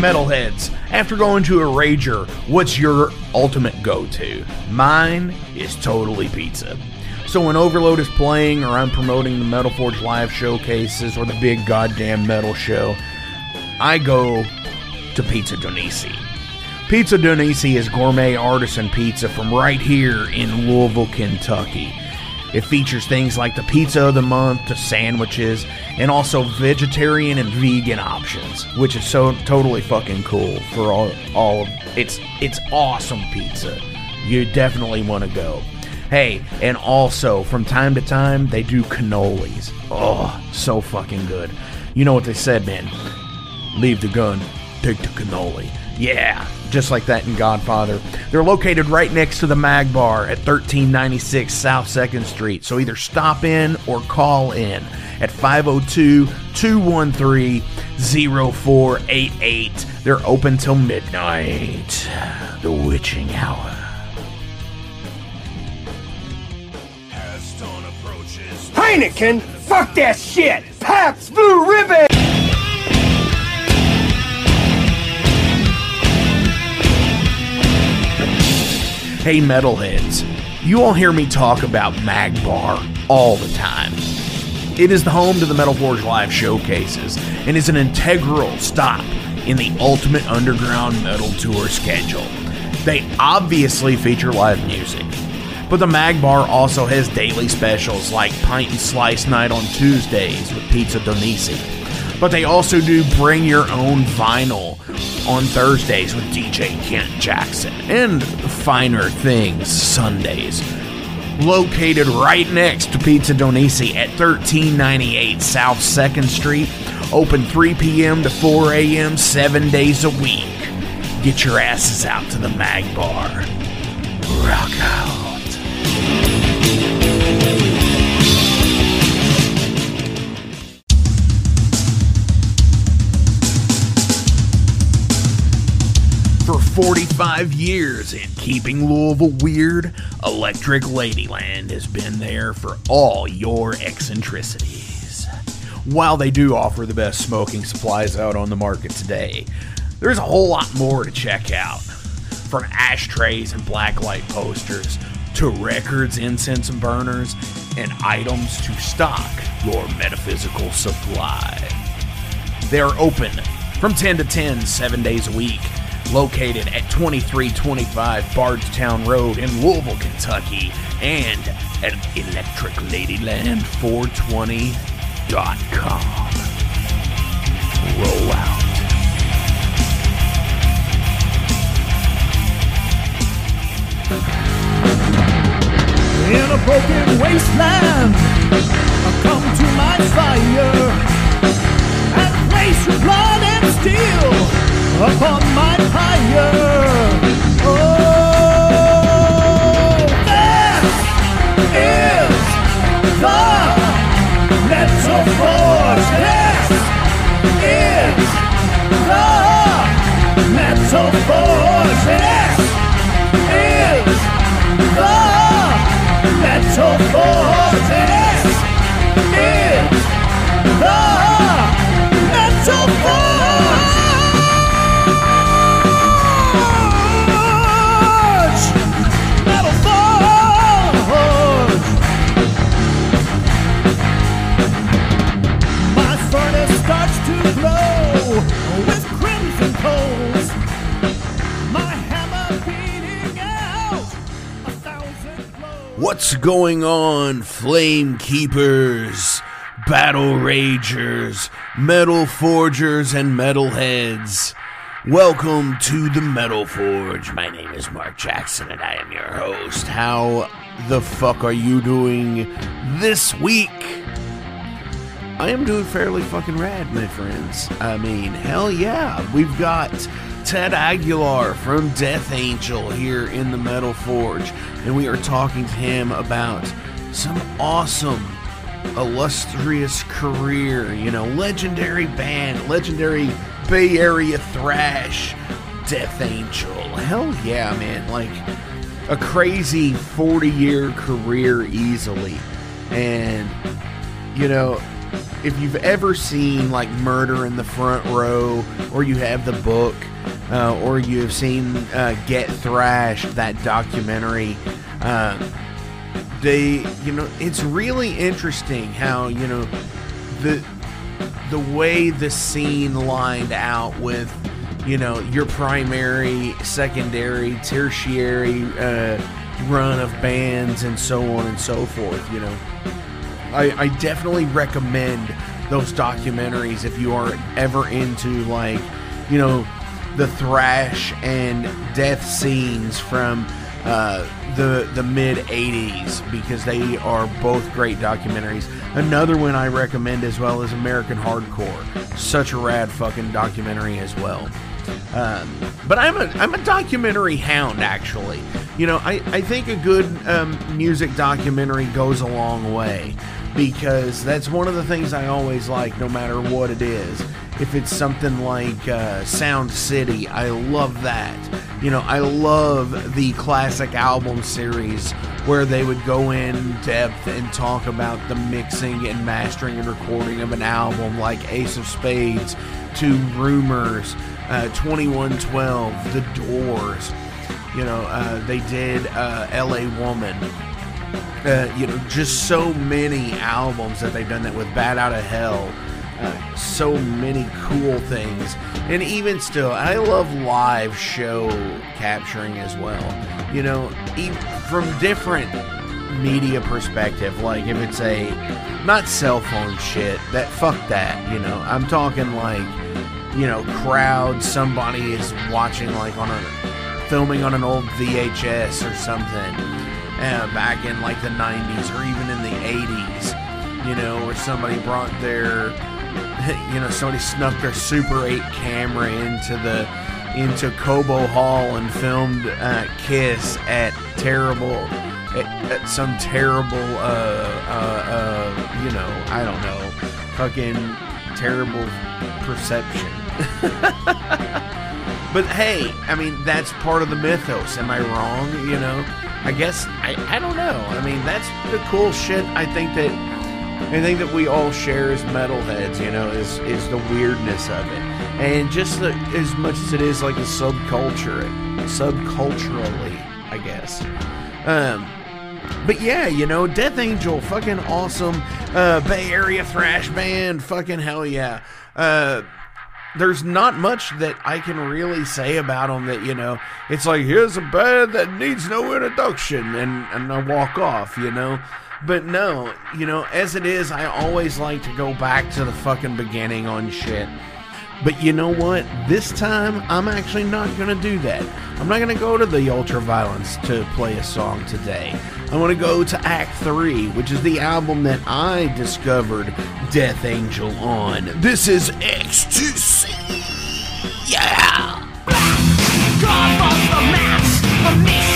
Metalheads, after going to a Rager, what's your ultimate go to? Mine is totally pizza. So when Overload is playing, or I'm promoting the Metal Forge live showcases, or the big goddamn metal show, I go to Pizza Donisi. Pizza Donisi is gourmet artisan pizza from right here in Louisville, Kentucky. It features things like the pizza of the month, the sandwiches, and also vegetarian and vegan options, which is so totally fucking cool for all all of it's it's awesome pizza. You definitely want to go. Hey, and also from time to time they do cannolis. Oh, so fucking good. You know what they said, man? Leave the gun, take the cannoli. Yeah, just like that in Godfather. They're located right next to the Mag Bar at 1396 South 2nd Street. So either stop in or call in at 502 213 0488. They're open till midnight. The witching hour. Heineken, fuck that shit. Pabst Blue Ribbon. Hey, metalheads, you all hear me talk about Magbar all the time. It is the home to the Metal Forge Live showcases and is an integral stop in the Ultimate Underground Metal Tour schedule. They obviously feature live music, but the Magbar also has daily specials like Pint and Slice Night on Tuesdays with Pizza Donisi. But they also do Bring Your Own Vinyl on Thursdays with DJ Kent Jackson and Finer Things Sundays. Located right next to Pizza Donisi at 1398 South 2nd Street, open 3 p.m. to 4 a.m. seven days a week. Get your asses out to the Mag Bar. Rock out. 45 years in keeping Louisville weird, Electric Ladyland has been there for all your eccentricities. While they do offer the best smoking supplies out on the market today, there's a whole lot more to check out. From ashtrays and blacklight posters, to records, incense, and burners, and items to stock your metaphysical supply. They are open from 10 to 10, seven days a week. Located at 2325 Bardstown Road in Louisville, Kentucky, and at electricladyland420.com. Roll out. In a broken wasteland, I come to my fire and place your blood and steel upon my pyre. Oh, this is the metal forge. This is the metal forge. This is the metal forge. What's going on, Flame Keepers, Battle Ragers, Metal Forgers, and Metalheads? Welcome to the Metal Forge. My name is Mark Jackson, and I am your host. How the fuck are you doing this week? I am doing fairly fucking rad, my friends. I mean, hell yeah. We've got Ted Aguilar from Death Angel here in the Metal Forge, and we are talking to him about some awesome, illustrious career, you know, legendary band, legendary Bay Area thrash, Death Angel. Hell yeah, man. Like a crazy 40 year career easily. And, you know, if you've ever seen like Murder in the Front Row, or you have the book, uh, or you've seen uh, Get Thrashed, that documentary, uh, they, you know, it's really interesting how you know the the way the scene lined out with you know your primary, secondary, tertiary uh, run of bands and so on and so forth. You know, I, I definitely recommend those documentaries if you are ever into like you know the thrash and death scenes from uh, the the mid 80s because they are both great documentaries. Another one I recommend as well is American Hardcore. Such a rad fucking documentary as well. Um, but I'm a I'm a documentary hound actually. You know, I, I think a good um, music documentary goes a long way because that's one of the things I always like, no matter what it is. If it's something like uh, Sound City, I love that. You know, I love the classic album series where they would go in depth and talk about the mixing and mastering and recording of an album, like Ace of Spades to Rumors, uh, 2112, The Doors. You know, uh, they did uh, LA Woman. Uh, you know, just so many albums that they've done that with Bat Out of Hell. Uh, so many cool things. And even still, I love live show capturing as well. You know, from different media perspective, like if it's a not cell phone shit, that fuck that, you know. I'm talking like, you know, crowd, somebody is watching like on a filming on an old VHS or something uh, back in like the 90s or even in the 80s, you know, where somebody brought their, you know, somebody snuck their Super 8 camera into the into Cobo Hall and filmed uh, Kiss at terrible, at, at some terrible, uh, uh, uh, you know, I don't know, fucking terrible perception. but hey, I mean, that's part of the mythos. Am I wrong? You know? I guess I, I don't know. I mean, that's the cool shit. I think that I think that we all share as metalheads. You know, is is the weirdness of it, and just the, as much as it is like a subculture, subculturally, I guess. Um, but yeah, you know, Death Angel, fucking awesome. Uh, Bay Area thrash band, fucking hell yeah. Uh, there's not much that I can really say about them that, you know, it's like, here's a band that needs no introduction, and, and I walk off, you know? But no, you know, as it is, I always like to go back to the fucking beginning on shit. But you know what? This time, I'm actually not going to do that. I'm not going to go to the Ultraviolence to play a song today. I want to go to Act 3, which is the album that I discovered Death Angel on. This is Ex-TC. Yeah! Carve off the the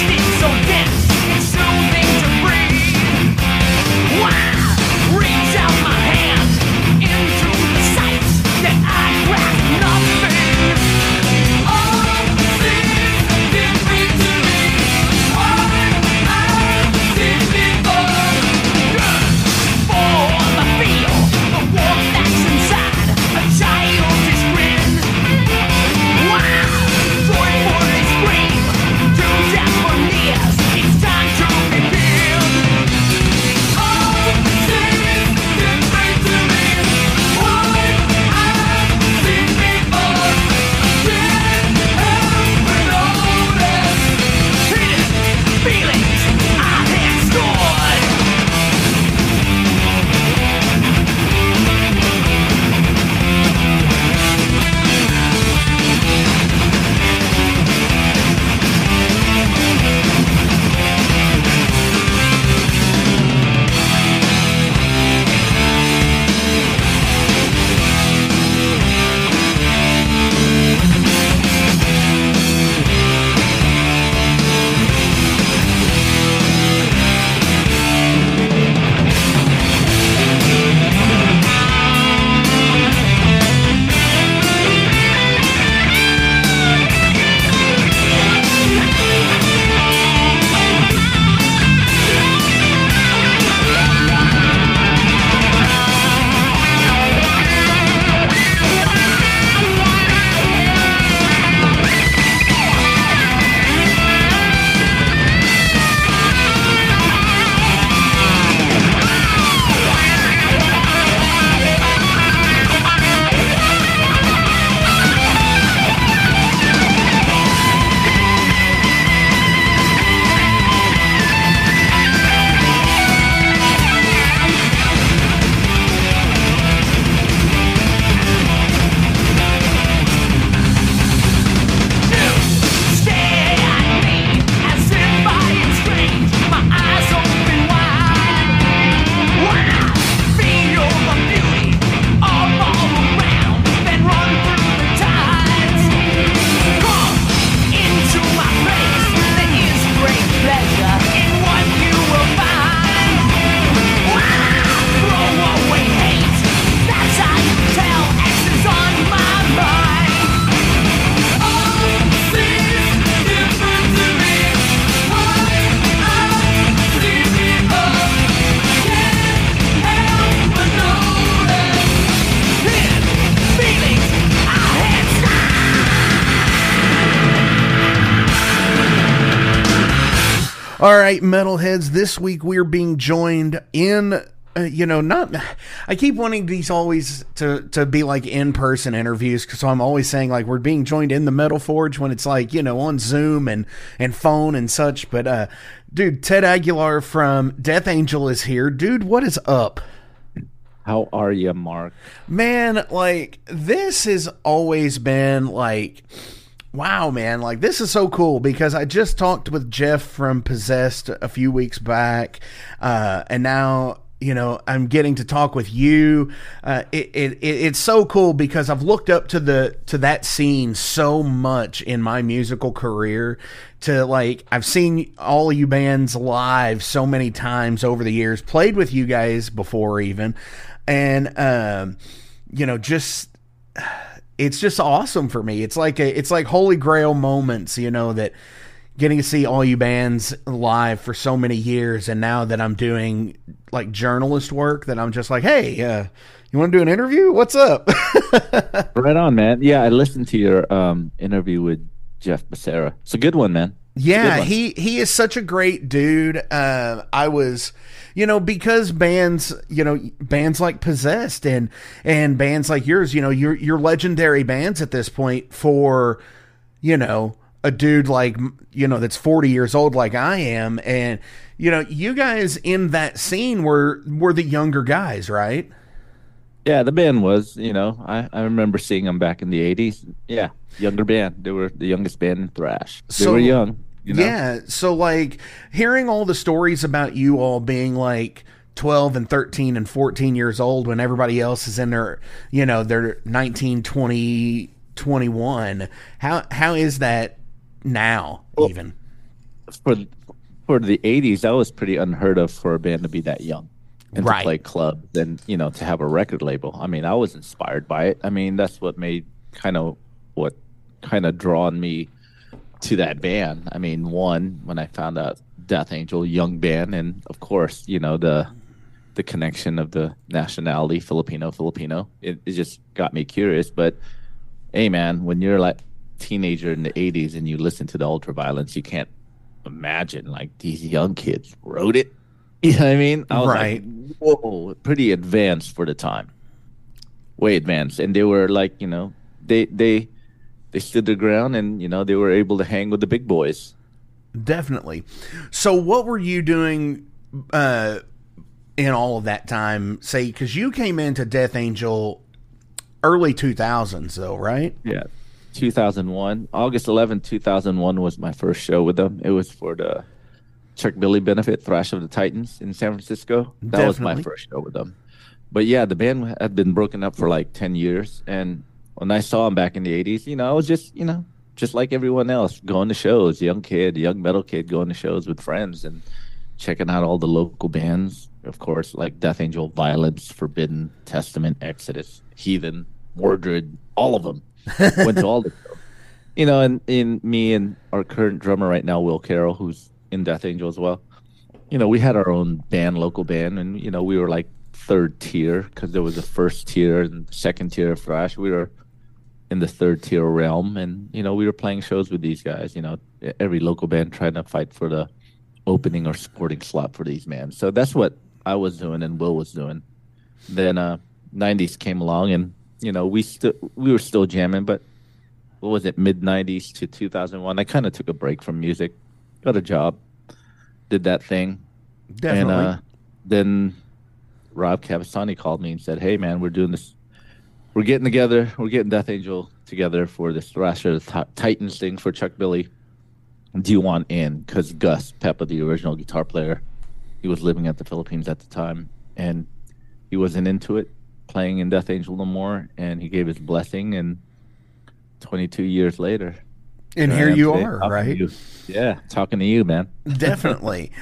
All right, metalheads. This week we're being joined in. Uh, you know, not. I keep wanting these always to to be like in person interviews, so I'm always saying like we're being joined in the Metal Forge when it's like you know on Zoom and and phone and such. But uh, dude, Ted Aguilar from Death Angel is here. Dude, what is up? How are you, Mark? Man, like this has always been like wow, man, like this is so cool because I just talked with Jeff from Possessed a few weeks back, uh, and now you know I'm getting to talk with you. Uh, it, it, it it's so cool because I've looked up to the to that scene so much in my musical career. To like, I've seen all you bands live so many times over the years, played with you guys before even, and um, you know just it's just awesome for me. It's like a, it's like holy grail moments, you know, that getting to see all you bands live for so many years, and now that I'm doing like journalist work, that I'm just like, hey, uh, you want to do an interview? What's up? right on, man. Yeah, I listened to your um, interview with Jeff Becerra. It's a good one, man. Yeah, he he is such a great dude. Uh, I was, you know, because bands, you know, bands like Possessed and and bands like yours, you know, you're you're legendary bands at this point for, you know, a dude like you know that's 40 years old like I am, and you know, you guys in that scene were were the younger guys, right? Yeah, the band was, you know, I, I remember seeing them back in the 80s. Yeah, younger band. They were the youngest band in thrash. They So- were young. You know? Yeah. So like hearing all the stories about you all being like 12 and 13 and 14 years old when everybody else is in their, you know, their 19, 20, 21. How how is that now even? For for the 80s, that was pretty unheard of for a band to be that young and Right. to play clubs and, you know, to have a record label. I mean, I was inspired by it. I mean, that's what made kind of what kind of drawn me to that band. I mean, one when I found out Death Angel, young band, and of course, you know the the connection of the nationality Filipino Filipino. It, it just got me curious. But hey, man, when you're like teenager in the '80s and you listen to the ultraviolence, you can't imagine like these young kids wrote it. You know what I mean? I was Right. like, whoa, pretty advanced for the time. Way advanced, and they were like, you know, they they they stood their ground, and you know, they were able to hang with the big boys. Definitely. So what were you doing uh in all of that time? Say cuz you came into Death Angel early 2000s though, right? Yeah. 2001, August 11, 2001 was my first show with them. It was for the Chuck Billy benefit, Thrash of the Titans in San Francisco. That was my first show with them. But yeah, the band had been broken up for like 10 years. And when I saw him back in the 80s, you know, I was just, you know, just like everyone else, going to shows, young kid, young metal kid going to shows with friends and checking out all the local bands. Of course, like Death Angel, Violence, Forbidden, Testament, Exodus, Heathen, Mordred, all of them. Went to all the shows. You know, and in me and our current drummer right now, Will Carroll, who's in Death Angel as well. You know, we had our own band, local band, and you know, we were like third tier because there was a first tier and second tier of thrash. We were in the third tier realm, and you know, we were playing shows with these guys. You know, every local band trying to fight for the opening or supporting slot for these man. So that's what I was doing and Will was doing. Then uh 90s came along and you know, we still we were still jamming, but what was it, mid 90s to 2001? I kind of took a break from music, got a job, did that thing. Definitely. And uh, then Rob Cavestany called me and said, "Hey, man, we're doing this. We're getting together. We're getting Death Angel together for this Thrash of the Titans thing for Chuck Billy. Do you want in? Because Gus Pepa, the original guitar player, he was living at the Philippines at the time, and he wasn't into it playing in Death Angel no more. And he gave his blessing. And 22 years later, and here you today are, right? you. Yeah, talking to you, man. Definitely.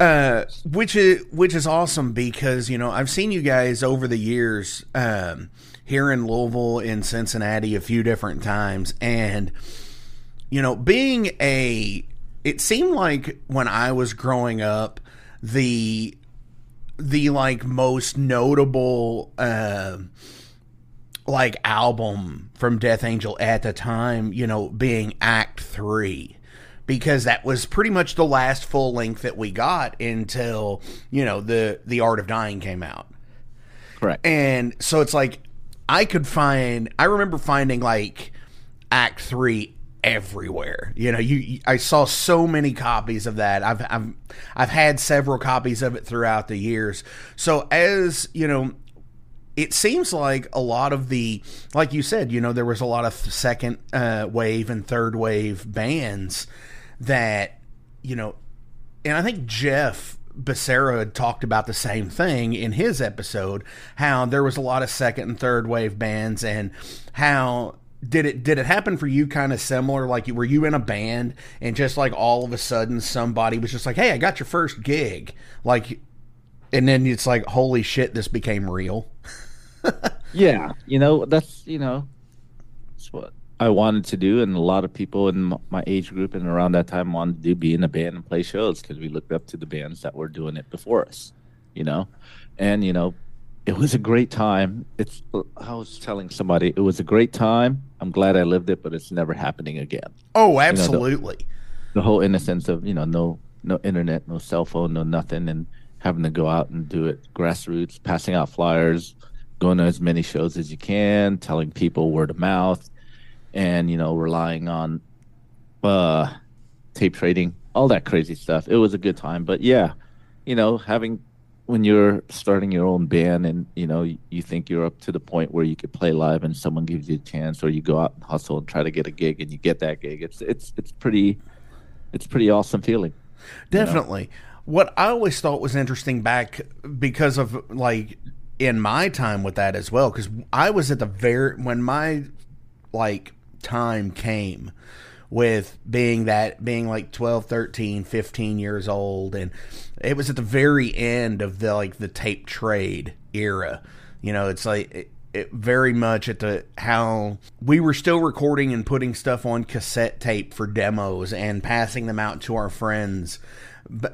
uh, which is which is awesome because you know I've seen you guys over the years um, here in Louisville, in Cincinnati, a few different times, and you know being a it seemed like when I was growing up the the like most notable uh, like album from Death Angel at the time, you know, being Act Three, because that was pretty much the last full length that we got until you know the the Art of Dying came out. Correct. And so it's like I could find I remember finding like act 3 everywhere. You know, you I saw so many copies of that. I've I've I've had several copies of it throughout the years. So as, you know, it seems like a lot of the like you said, you know, there was a lot of second uh, wave and third wave bands that you know, and I think Jeff Becerra had talked about the same thing in his episode how there was a lot of second and third wave bands and how did it did it happen for you kind of similar like were you in a band and just like all of a sudden somebody was just like hey I got your first gig like and then it's like holy shit this became real. Yeah, you know that's you know that's what I wanted to do, and a lot of people in my age group and around that time wanted to do, be in a band and play shows because we looked up to the bands that were doing it before us, you know, and you know it was a great time. It's uh, I was telling somebody it was a great time. I'm glad I lived it, but it's never happening again. oh absolutely The whole innocence of you know no no internet, no cell phone, no nothing, and having to go out and do it grassroots, passing out flyers, going to as many shows as you can, telling people word of mouth, and you know relying on uh tape trading, all that crazy stuff. It was a good time, but yeah, you know having when you're starting your own band and you know you, you think you're up to the point where you could play live and someone gives you a chance or you go out and hustle and try to get a gig and you get that gig it's it's it's pretty it's pretty awesome feeling Definitely. What I always thought was interesting back because of like in my time with that as well, because I was at the very when my like time came with being that being like 12 13 15 years old. And it was at the very end of the like the tape trade era. You know it's like it, it very much at the how we were still recording and putting stuff on cassette tape for demos and passing them out to our friends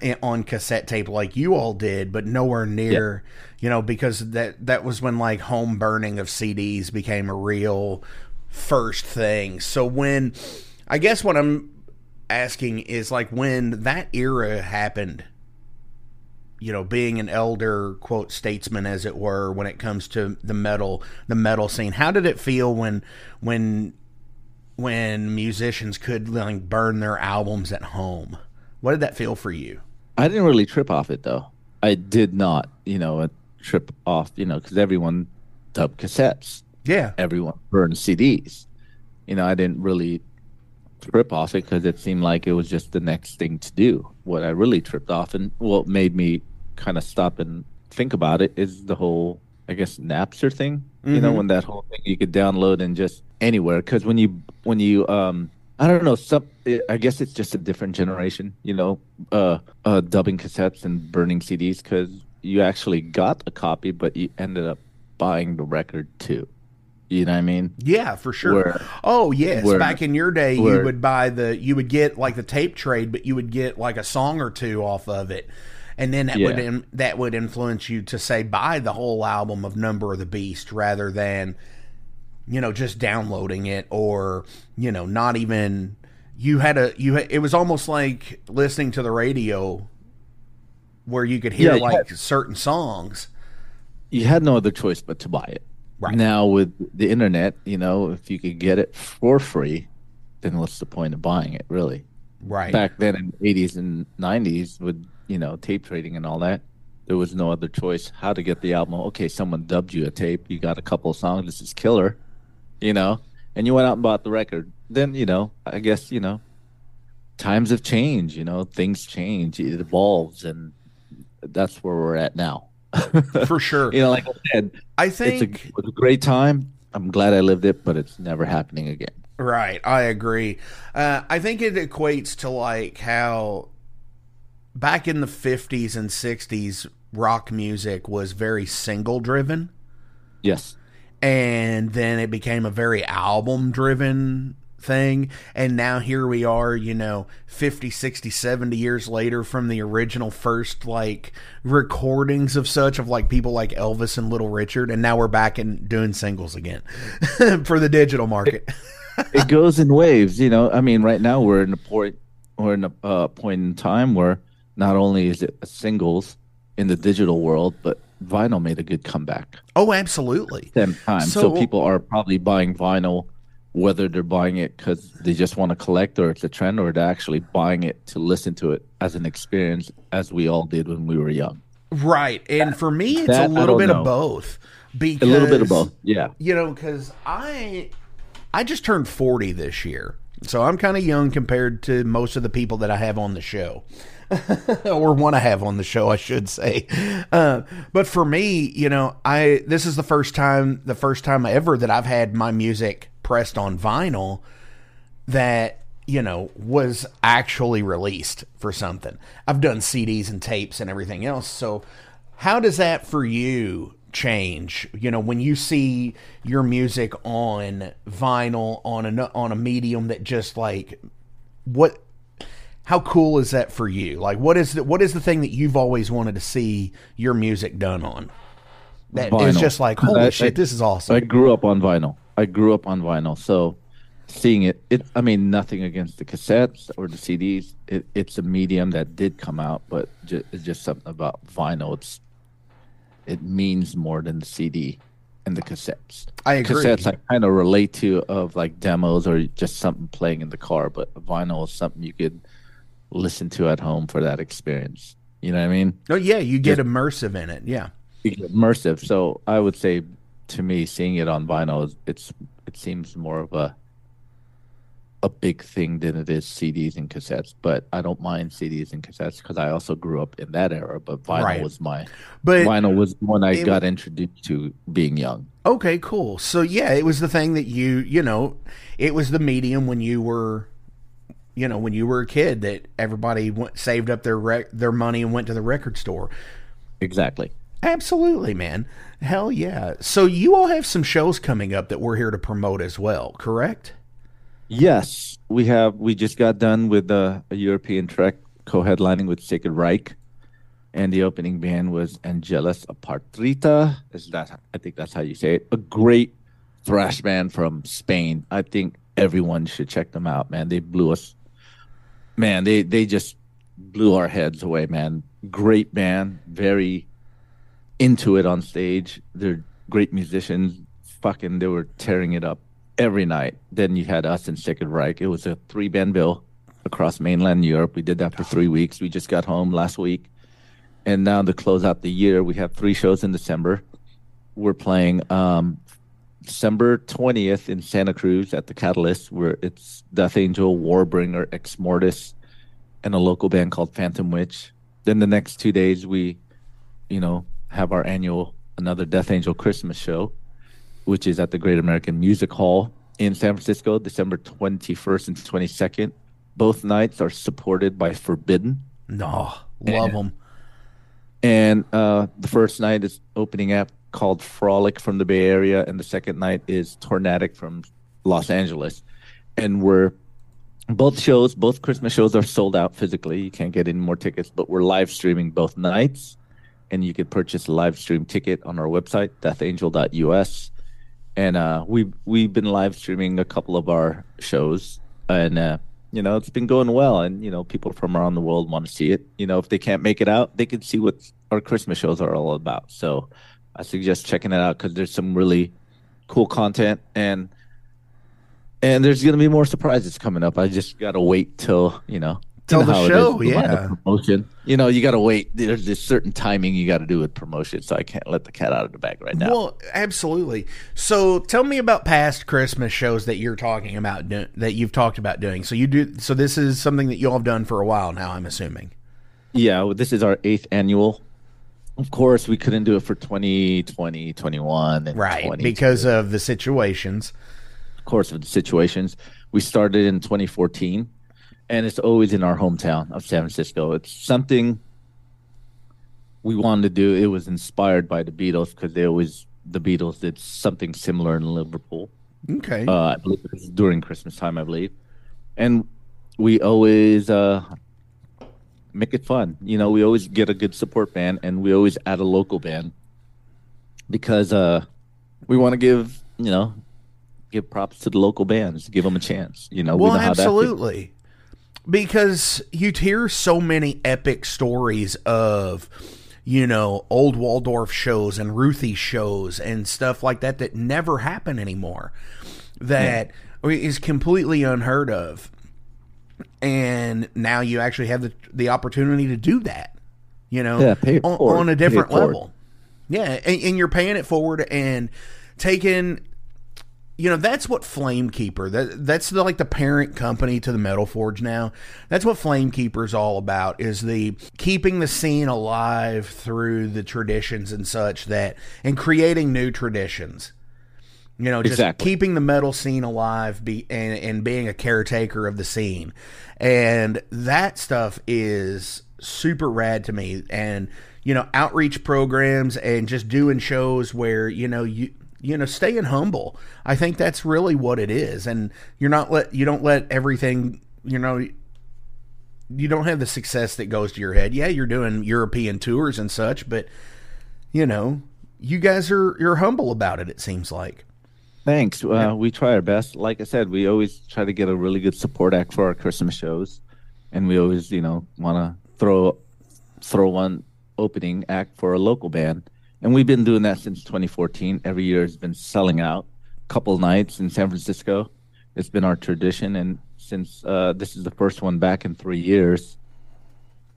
eh, on cassette tape like you all did but nowhere near you know because that that was when like home burning of CDs became a real first thing so when I guess what I'm asking is like when that era happened you know, being an elder quote statesman as it were when it comes to the metal the metal scene. How did it feel when when when musicians could like burn their albums at home? What did that feel for you? I didn't really trip off it though. I did not, you know, trip off, you know, because everyone dubbed cassettes, Yeah. everyone burned CDs. You know, I didn't really trip off it because it seemed like it was just the next thing to do. What I really tripped off and what made me kind of stop and think about it is the whole, I guess, Napster thing. You know, when that whole thing you could download and just anywhere. Because when you when you um I don't know. Some, I guess it's just a different generation, you know, uh, uh, dubbing cassettes and burning CDs because you actually got a copy, but you ended up buying the record too. You know what I mean? Yeah, for sure. Where- oh yes, where- back in your day, you would buy the you would get like the tape trade, but you would get like a song or two off of it, and then that would in, that would influence you to say buy the whole album of Number of the Beast rather than you know just downloading it or you know not even you had a you had, it was almost like listening to the radio where you could hear Yeah, like certain songs. You had no other choice but to buy it. Right. Now with the internet, you know, if you could get it for free, then what's the point of buying it, really? Right. back then in the 80s and 90s with you know tape trading and all that there was no other choice how to get the album okay someone dubbed you a tape you got a couple of songs this is killer you know and you went out and bought the record then you know i guess you know times have changed you know things change it evolves and that's where we're at now for sure. you know like i said I it's a, think it was a great time. I'm glad i lived it but it's never happening again. Right, I agree. Uh, I think it equates to like how back in the 50s and 60s, rock music was very single driven, yes. And then it became a very album driven thing. And now here we are, you know, 50, 60, 70 years later from the original first like recordings of such of like people like Elvis and Little Richard. And now we're back and doing singles again for the digital market. it goes in waves, you know. I mean, right now we're in the point we're in a uh, point in time where not only is it a singles in the digital world, but vinyl made a good comeback. Oh, absolutely. Same time, so, So- people are probably buying vinyl, whether they're buying it because they just want to collect or it's a trend, or they're actually buying it to listen to it as an experience, as we all did when we were young. Right. And for me, it's that a little bit of know. both. A little bit of both, yeah. you know because i i just turned 40 this year so i'm kind of young compared to most of the people that i have on the show or want to have on the show i should say uh, but for me you know i this is the first time the first time ever that i've had my music pressed on vinyl that you know was actually released for something. I've done cds and tapes and everything else. So how does that for you change? You know when you see your music on vinyl on a on a medium that just like what how cool is that for you? Like what is the what is the thing that you've always wanted to see your music done on? That is Vinyl. just like holy I- shit I- this is awesome. I grew up on vinyl. I grew up on vinyl, so seeing it, it. I mean, nothing against the cassettes or the CDs. It, it's a medium that did come out, but ju- it's just something about vinyl. It's it means more than the CD and the cassettes. I agree. Cassettes I kind of relate to of like demos or just something playing in the car, but vinyl is something you could listen to at home for that experience. You know what I mean? oh yeah you get immersive in it yeah immersive. So I would say, to me, seeing it on vinyl, it's it seems more of a a big thing than it is CDs and cassettes. But I don't mind CDs and cassettes because I also grew up in that era. But vinyl Right. was my but vinyl was the one I got introduced to being young. Okay, cool. So yeah, it was the thing that you, you know, it was the medium when you were, you know, when you were a kid that everybody went, saved up their rec- their money and went to the record store. Exactly. Absolutely, man. Hell yeah. So you all have some shows coming up that we're here to promote as well, correct? Yes, we have. We just got done with uh, a European trek co-headlining with Sacred Reich, and the opening band was Angelus Apatrida. Is that? I think that's how you say it. A great thrash band from Spain. I think everyone should check them out, man. They blew us. Man, they they just blew our heads away, man. Great band, very into it on stage. They're great musicians. Fucking, they were tearing it up every night. Then you had us in Sacred Reich. It was a three band bill across mainland Europe. We did that for three weeks. We just got home last week. And now to close out the year, we have three shows in December. We're playing um, December 20th in Santa Cruz at the Catalyst, where it's Death Angel, Warbringer, Exmortus, and a local band called Phantom Witch. Then the next two days, we, you know, have our annual another Death Angel Christmas show, which is at the Great American Music Hall in San Francisco, December 21st and 22nd. Both nights are supported by Forbidden. No, love them. And uh, the first night is opening act called Frolic from the Bay Area, and the second night is Tornadic from Los Angeles. And we're both shows, both Christmas shows are sold out physically. You can't get any more tickets, but we're live streaming both nights. And you can purchase a live stream ticket on our website, deathangel.us. And uh, we we've been live streaming a couple of our shows, and uh, you know it's been going well. And you know people from around the world want to see it. You know if they can't make it out, they can see what our Christmas shows are all about. So I suggest checking it out because there's some really cool content and and there's gonna be more surprises coming up. I just gotta wait till you know You know the show, yeah. promotion. You know, you gotta wait. There's this certain timing you got to do with promotion, so I can't let the cat out of the bag right now. Well, absolutely. So tell me about past Christmas shows that you're talking about do- that you've talked about doing. So you do. So this is something that you all have done for a while now. I'm assuming. Yeah, well, this is our eighth annual. Of course, we couldn't do it for 2020, 21, and Right, 22. because of the situations. of course of the situations. We started in 2014, and it's always in our hometown of San Francisco. It's something we wanted to do. It was inspired by the Beatles because they always the Beatles did something similar in Liverpool. Okay. Uh, I believe it was during Christmas time, I believe, and we always uh, make it fun. You know, we always get a good support band, and we always add a local band because uh, we want to give you know give props to the local bands, give them a chance. You know, we well, know how that absolutely. Because you hear so many epic stories of you know old Waldorf shows and Ruthie shows and stuff like that that never happen anymore that is completely unheard of. And now you actually have the the opportunity to do that you know Yeah, on, on a different level. Yeah and, and you're paying it forward and taking you know that's what flamekeeper that that's the, like the parent company to the metal forge now. That's what flamekeeper is all about is the keeping the scene alive through the traditions and such that and creating new traditions. You know just Exactly. keeping the metal scene alive be and, and being a caretaker of the scene. And that stuff is super rad to me. And you know outreach programs and just doing shows where you know you you know staying humble i think that's really what it is and you're not let you don't let everything you know you don't have the success that goes to your head yeah you're doing european tours and such but you know you guys are you're humble about it it seems like Thanks. Uh, We try our best. Like I said, we always try to get a really good support act for our Christmas shows, and we always, you know, want to throw throw one opening act for a local band. And we've been doing that since 2014. Every year has been selling out. A Couple nights in San Francisco. It's been our tradition, and since uh, this is the first one back in three years,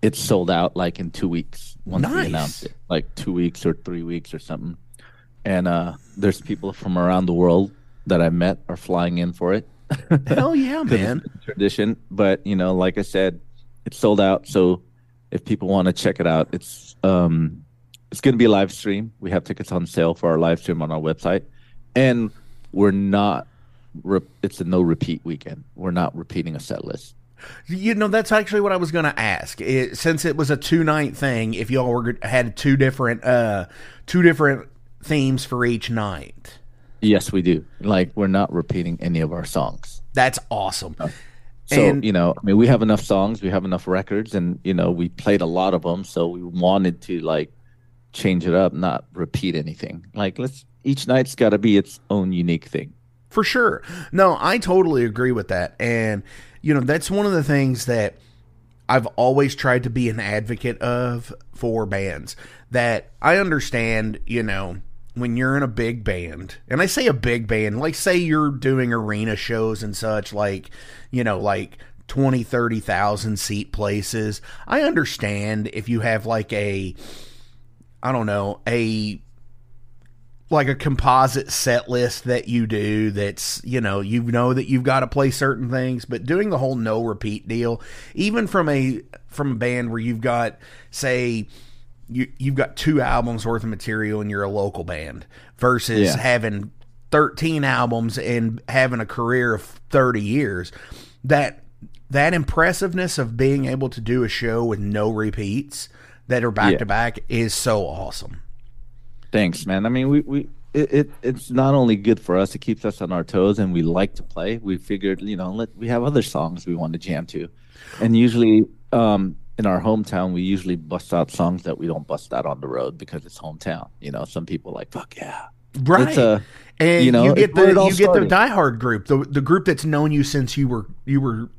it's sold out like in two weeks. Once Nice. we announced it, like two weeks or three weeks or something and uh, there's people from around the world that I met are flying in for it. hell yeah, man tradition, but you know, like I said, it's sold out. So if people want to check it out, it's um, it's going to be a live stream. We have tickets on sale for our live stream on our website, and we're not. Re- it's a no repeat weekend. We're not repeating a set list. You know, that's actually what I was going to ask. It, since it was a two night thing, if y'all were had two different uh two different themes for each night, Yes, we do. Like we're not repeating any of our songs. that's awesome. So And- you know, I mean, we have enough songs, we have enough records, and you know, we played a lot of them. So we wanted to like change it up, not repeat anything. Like let's each night's got to be its own unique thing. For sure. No, I totally agree with that. And, you know, that's one of the things that I've always tried to be an advocate of for bands. That I understand, you know, when you're in a big band, and I say a big band, like say you're doing arena shows and such, like, you know, like 20, 30,000 seat places. I understand if you have like a, I don't know, a like a composite set list that you do that's you know you know that you've got to play certain things but doing the whole no repeat deal even from a from a band where you've got say you you've got two albums worth of material and you're a local band versus Yeah. having 13 albums and having a career of 30 years that that impressiveness of being able to do a show with no repeats that are back to back is so awesome Thanks, man. I mean, we we it, it it's not only good for us; it keeps us on our toes, and we like to play. We figured, you know, let we have other songs we want to jam to, and usually, um, in our hometown, we usually bust out songs that we don't bust out on the road because it's hometown. You know, some people like, fuck yeah, Right. A, and you know, you get the you get the diehard group, the the group that's known you since you were you were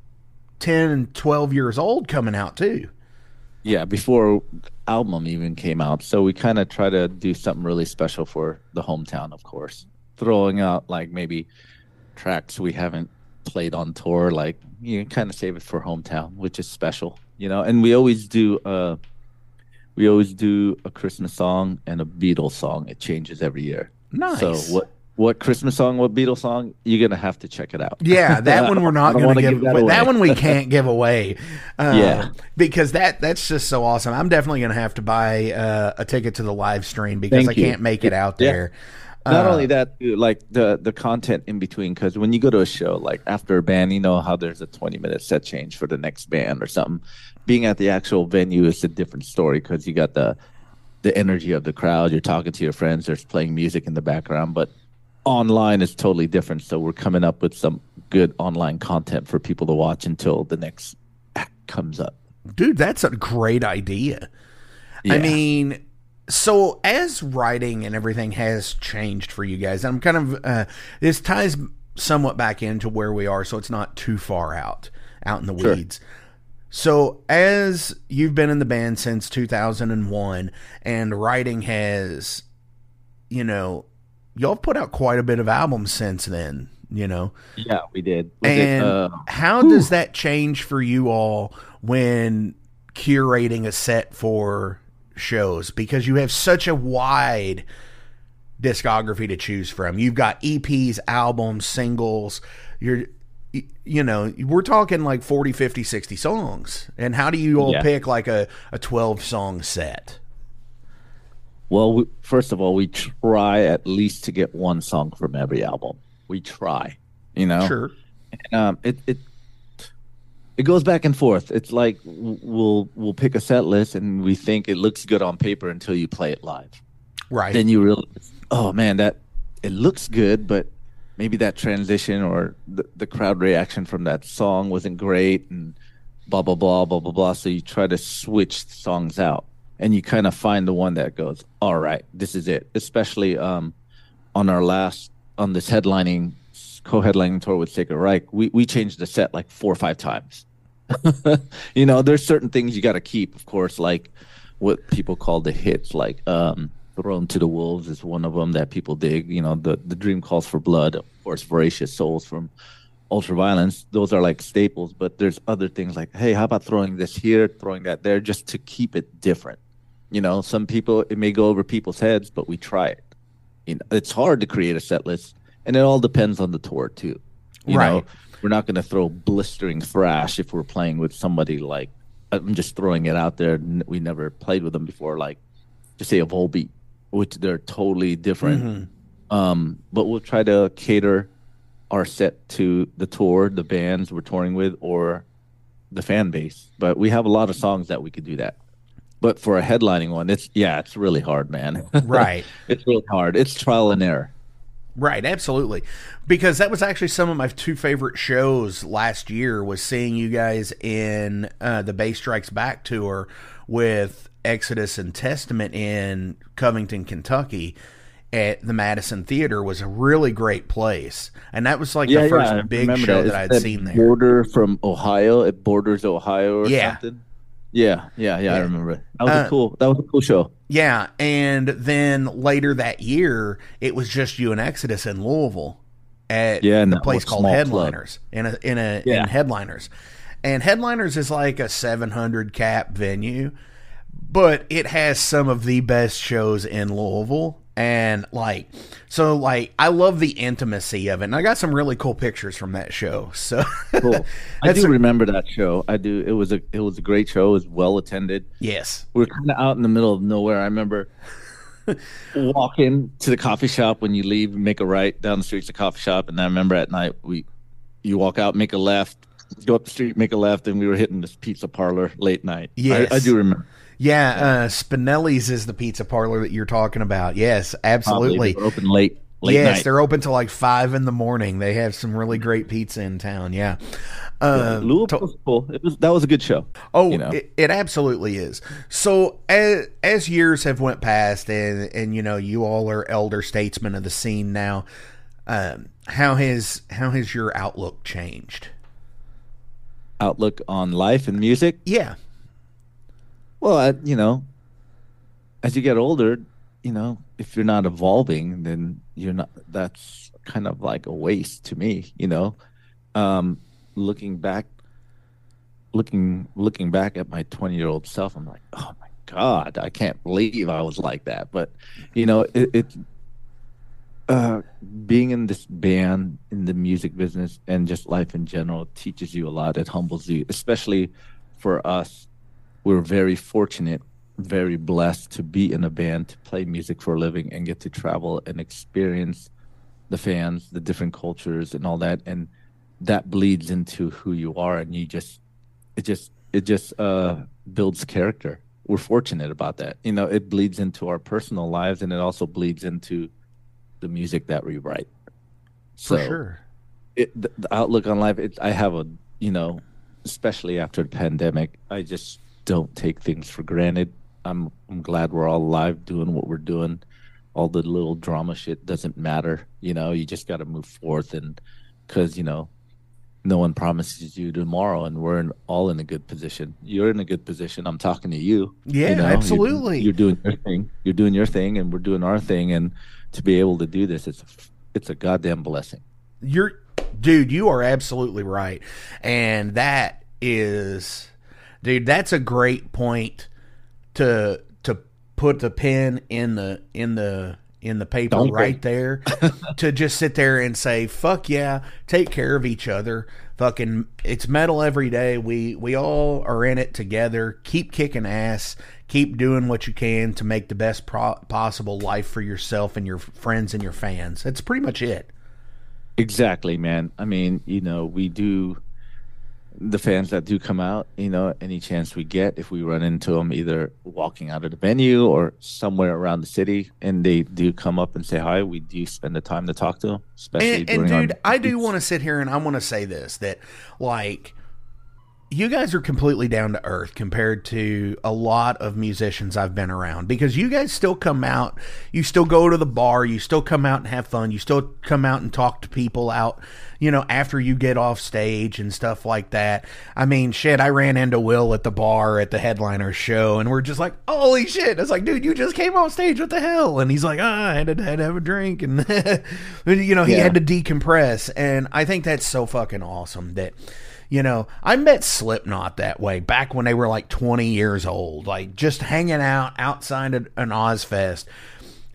10 and 12 years old coming out too. Yeah, before album even came out. So we kind of try to do something really special for the hometown, of course. Throwing out like maybe tracks we haven't played on tour, like you kind of save it for hometown, which is special, you know. And we always do uh we always do a Christmas song and a Beatles song. It changes every year. Nice. So what what Christmas song, what Beatles song? You're gonna have to check it out. Yeah, that one we're not going to give, give that, that one we can't give away. Uh, Yeah. because that that's just so awesome. I'm definitely going to have to buy uh, a ticket to the live stream because Thank I you. can't make it out Yeah. there. Not Uh, only that, too, like the the content in between. Because when you go to a show, like after a band, you know how there's a 20 minute set change for the next band or something. Being at the actual venue is a different story because you got the the energy of the crowd. You're talking to your friends. There's playing music in the background, but online is totally different. So we're coming up with some good online content for people to watch until the next act comes up. dude, that's a great idea. I mean, so as writing and everything has changed for you guys, I'm kind of uh, this ties somewhat back into where we are, so it's not too far out out in the Sure. weeds. So, as you've been in the band since 2001 and writing has, you know, y'all put out quite a bit of albums since then, you know. Yeah, we did. Was it, And uh, how does that change for you all when curating a set for shows? Because you have such a wide discography to choose from. You've got EPs, albums, singles. You're you know, we're talking like 40, 50, 60 songs. And how do you all Yeah. pick like a, a 12 song set? Well, we, first of all, we try at least to get one song from every album. We try, you know. Sure. Um, it it it goes back and forth. It's like we'll we'll pick a set list and we think it looks good on paper until you play it live. Right. Then you realize, oh man, that it looks good, but maybe that transition or the, the crowd reaction from that song wasn't great and blah blah blah blah blah blah. So you try to switch songs out and you kind of find the one that goes, all right, this is it. Especially um, on our last on this headlining co-headlining tour with Sacred Reich, we we changed the set like four or five times. you know, there's certain things you got to keep, of course, like what people call the hits, like um, "Thrown to the Wolves" is one of them that people dig. You know, the the Dream Calls for Blood, of course, "Voracious Souls" from Ultraviolence. Those are like staples, but there's other things like, hey, how about throwing this here, throwing that there, just to keep it different. You know, some people it may go over people's heads, but we try it. You know, it's hard to create a set list, and it all depends on the tour too. You Right. know, we're not going to throw blistering thrash if we're playing with somebody like I'm just throwing it out there. We never played with them before, like just say a Volbeat, which they're totally different. Um, but we'll try to cater our set to the tour, the bands we're touring with, or the fan base. But we have a lot of songs that we could do that. But for a headlining one, it's yeah, it's really hard, man. Right. it's really hard. It's trial and error. Right, absolutely. Because that was actually some of my two favorite shows last year was seeing you guys in uh, the Bay Strikes Back tour with Exodus and Testament in Covington, Kentucky at the Madison Theater was a really great place. And that was like the first I big show It's that I'd that seen there. Border from Ohio. It borders Ohio or Yeah. something. Yeah, yeah, yeah, I remember it. That was Uh, a cool. That was a cool show. Yeah, and then later that year, it was just you and Exodus in Louisville at Yeah, the place called small club. Headliners in a in a Yeah. in Headliners, and Headliners is like a seven hundred cap venue, but it has some of the best shows in Louisville. And like, so like, I love the intimacy of it. And I got some really cool pictures from that show. So, Cool. I do a- remember that show. I do. It was a it was a great show. It was well attended. yes, we are kind of out in the middle of nowhere. I remember walking to the coffee shop when you leave, make a right down the street's a coffee shop, and I remember at night we you walk out, make a left, go up the street, make a left, and we were hitting this pizza parlor late night. Yes. I, I do remember. Yeah. Uh, Spinelli's is the pizza parlor that you're talking about. Yes, absolutely. open late. Late yes, night. they're open till like five in the morning. They have some really great pizza in town. Yeah. Uh, Louisville to- was cool. It was that was a good show. oh, you know. it, it absolutely is. So as as years have went past, and and you know you all are elder statesmen of the scene now. Um, how has how has your outlook changed? outlook on life and music. Yeah. Well, you know, as you get older, you know, if you're not evolving, then you're not. That's kind of like a waste to me. You know, um, looking back, looking looking back at my 20 year old self, I'm like, oh my god, I can't believe I was like that. But you know, it, it uh, being in this band in the music business and just life in general teaches you a lot. It humbles you, especially for us. We're very fortunate, very blessed to be in a band, to play music for a living, and get to travel and experience the fans, the different cultures, and all that. And that bleeds into who you are, and you just, it just, it just uh, builds character. We're fortunate about that. You know, it bleeds into our personal lives, and it also bleeds into the music that we write. For So, sure. it, the, the outlook on life it, i have a you know especially after the pandemic i just don't take things for granted i'm i'm glad we're all alive doing what we're doing all the little drama shit doesn't matter you know you just got to move forth and because you know no one promises you tomorrow, and we're in, all in a good position. You're in a good position. I'm talking to you. Yeah, you know? You're- absolutely. You're, doing your thing. You're doing your thing, and we're doing our thing. And to be able to do this, it's a, it's a goddamn blessing. You're, dude, you are absolutely right. And that is, dude, that's a great point to to put the pen in the in the in the paper Don't right they? there to just sit there and say fuck yeah take care of each other. Fucking it's metal every day. We we all are in it together. Keep kicking ass. Keep doing what you can to make the best pro- possible life for yourself and your friends and your fans. That's pretty much it. Exactly, man. I mean, you know, we do the fans that do come out, you know, any chance we get, if we run into them either walking out of the venue or somewhere around the city, and they do come up and say hi, we do spend the time to talk to them. Especially and, and dude, I do want to sit here and I want to say this that like you guys are completely down to earth compared to a lot of musicians I've been around because you guys still come out, you still go to the bar, you still come out and have fun, you still come out and talk to people out, you know, after you get off stage and stuff like that. I mean, shit, I ran into Will at the bar at the headliner show and we're just like, holy shit. It's like, dude, you just came off stage. What the hell? And he's like, ah, I had to, had to have a drink. And, you know, he Yeah. had to decompress. And I think that's so fucking awesome that, you know, I met Slipknot that way back when they were like 20 years old, like just hanging out outside an Ozzfest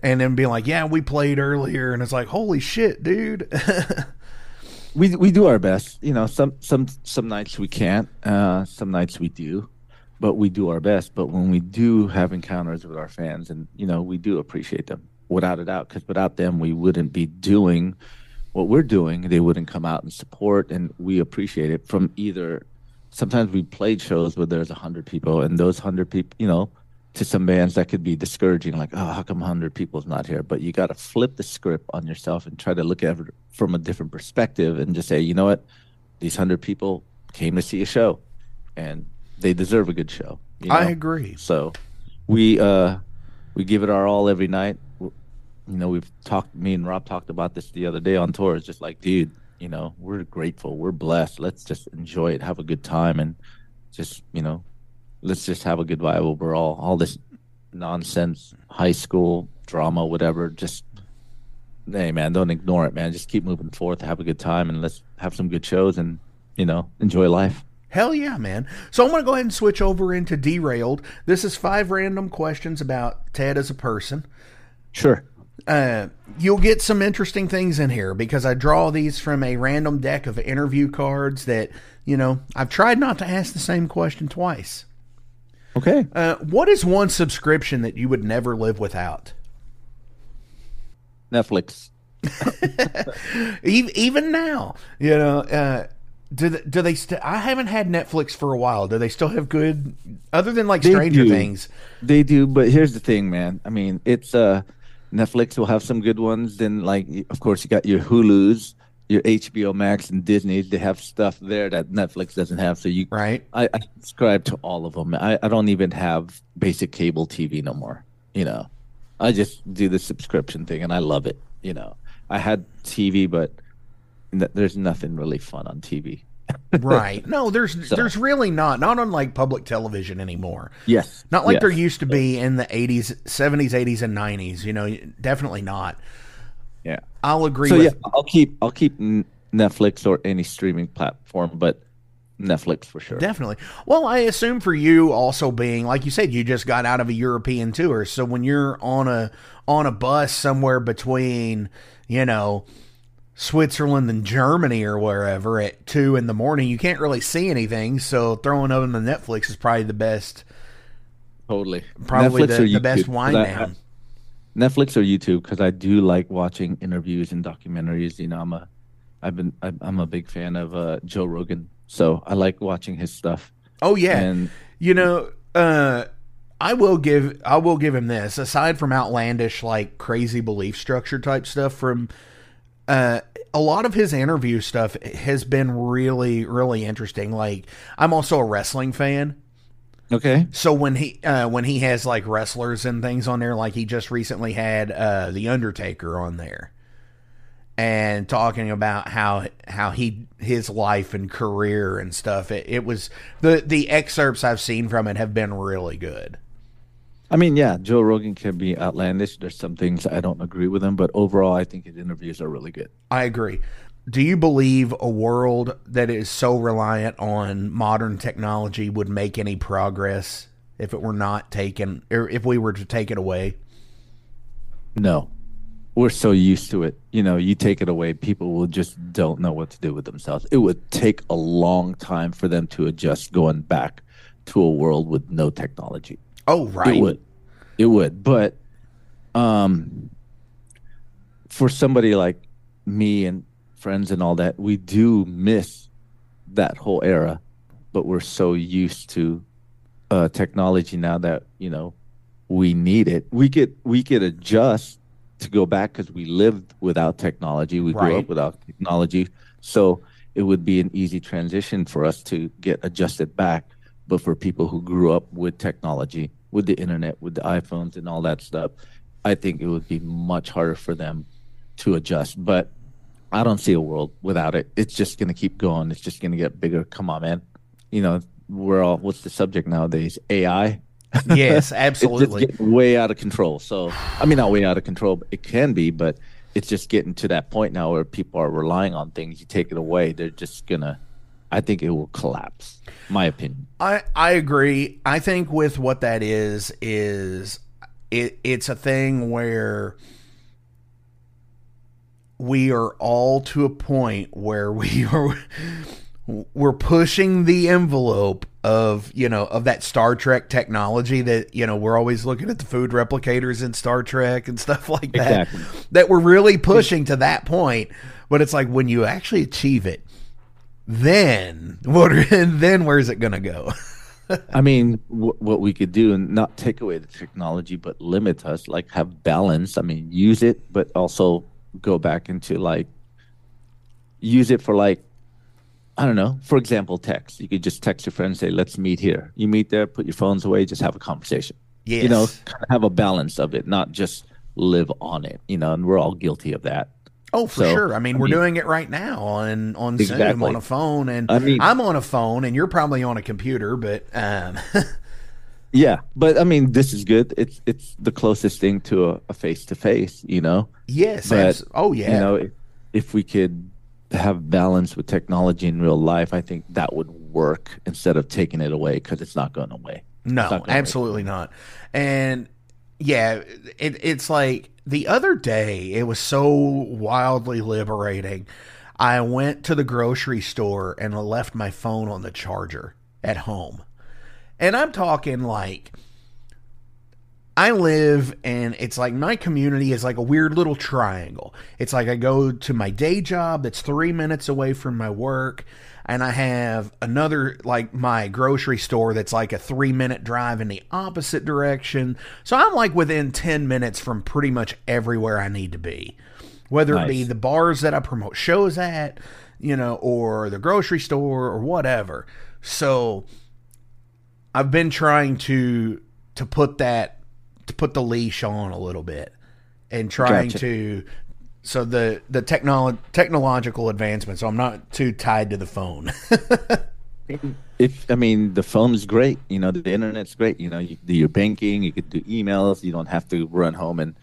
and then being like, yeah, we played earlier. And it's like, holy shit, dude. we we do our best. You know, some some some nights we can't, uh, some nights we do, but we do our best. But when we do have encounters with our fans, and you know, we do appreciate them without a doubt, because without them, we wouldn't be doing what we're doing. They wouldn't come out and support, and we appreciate it from either. Sometimes we played shows where there's a hundred people, and those hundred people, you know, to some bands that could be discouraging, like, oh, how come 100 people's not here? But you got to flip the script on yourself and try to look at it from a different perspective and just say, you know what, these 100 people came to see a show, and they deserve a good show. you I agree. So we uh we give it our all every night. You know, we've talked. Me and Rob talked about this the other day on tour. It's just like, dude, you know, we're grateful, we're blessed. Let's just enjoy it, have a good time, and just you know, let's just have a good vibe overall. All this nonsense, high school drama, whatever. Just hey, man, don't ignore it, man. Just keep moving forth, have a good time, and let's have some good shows, and you know, enjoy life. Hell yeah, man. So I'm going to go ahead and switch over into Derailed. This is five random questions about Ted as a person. Sure. Uh, you'll get some interesting things in here because I draw these from a random deck of interview cards that, you know, I've tried not to ask the same question twice. Okay. Uh, what is one subscription that you would never live without? Netflix. Even, even now, you know, uh, do they, do they st- I haven't had Netflix for a while. Do they still have good, other than like Stranger do. Things? They do, but here's the thing, man. I mean, it's uh Netflix will have some good ones. Then, like, of course, you got your Hulu's, your HBO Max, and Disney. They have stuff there that Netflix doesn't have. So you, Right. I, I subscribe to all of them. I, I don't even have basic cable TV no more. You know, I just do the subscription thing, and I love it. You know, I had TV, but there's nothing really fun on TV. Right. No, there's there's really not. Not on like public television anymore. Yes, Not like yes. there used to be in the 80s, 70s, 80s, and 90s. You know, definitely not. Yeah. I'll agree So with. yeah, I'll keep I'll keep Netflix or any streaming platform, but Netflix for sure. Definitely. Well, I assume for you also being like you said, you just got out of a European tour. So when you're on a on a bus somewhere between, you know, Switzerland and Germany or wherever at two in the morning, you can't really see anything. So throwing on the Netflix is probably the best, Totally. probably Netflix the, or the best YouTube, wine 'cause I- down. Netflix or YouTube because I do like watching interviews and documentaries. You know, I'm a I've been I'm I'm a big fan of uh, Joe Rogan, so I like watching his stuff. Oh yeah. And You know, uh I will give I will give him this. Aside from outlandish like crazy belief structure type stuff from uh a lot of his interview stuff has been really really interesting. Like I'm also a wrestling fan. okay, So when he uh when he has like wrestlers and things on there like he just recently had uh The Undertaker on there. and talking about how how he his life and career and stuff. It, it was the the excerpts I've seen from it have been really good. I mean, yeah, Joe Rogan can be outlandish. There's some things I don't agree with him, but overall, I think his interviews are really good. I agree. Do you believe a world that is so reliant on modern technology would make any progress if it were not taken, or if we were to take it away? No, we're so used to it. You know, you take it away, people will just don't know what to do with themselves. It would take a long time for them to adjust going back to a world with no technology. Oh, right. It would. It would. But um for somebody like me and friends and all that, we do miss that whole era, but we're so used to uh technology now that, you know, we need it. We could we could adjust to go back because we lived without technology. We grew up without technology. So it would be an easy transition for us to get adjusted back. But for people who grew up with technology, with the internet, with the iPhones and all that stuff, I think it would be much harder for them to adjust. But I don't see a world without it. It's just going to keep going. It's just going to get bigger. Come on, man. You know, we're all, what's the subject nowadays? AI? Yes, it's absolutely. getting way out of control. So, I mean, not way out of control, but it can be, but it's just getting to that point now where people are relying on things. You take it away, they're just gonna. I think it will collapse. My opinion. I I agree. I think with what that is is it it's a thing where we are all to a point where we are we're pushing the envelope of you know of that Star Trek technology that you know we're always looking at the food replicators in Star Trek and stuff like that Exactly. that we're really pushing to that point but it's like when you actually achieve it then what And then where's it going to go I mean, w- what we could do and not take away the technology, but limit us, like have balance. I mean, use it, but also go back into like use it for like I don't know. For example, text. You could just text your friend and say, "Let's meet here." You meet there, put your phones away, just have a conversation. You know, kind of have a balance of it, not just live on it. You know, and we're all guilty of that. Oh, for So, sure. I mean, I we're mean- doing it right now on on Zoom on a phone, and I mean- I'm on a phone, and you're probably on a computer. But um, Yeah, but I mean, this is good. It's it's the closest thing to a face to face. You know. yes, But, oh yeah, you know if, if we could have balance with technology in real life i think that would work instead of taking it away because it's not going away no, not absolutely not. And yeah, it, it's like the other day, it was so wildly liberating. I went to the grocery store and left my phone on the charger at home, and I'm talking like. I live and it's like my community is like a weird little triangle. It's like I go to my day job that's three minutes away from my work, and I have another like my grocery store that's like a three minute drive in the opposite direction. So I'm like within 10 minutes from pretty much everywhere I need to be. Whether it be the bars that I promote shows at, you know, or the grocery store or whatever. So I've been trying to to put that to put the leash on a little bit and trying Gotcha. to so the the technolo- technological advancement so I'm not too tied to the phone. if i mean the phone is great you know the internet's great you know you do your banking you could do emails you don't have to run home and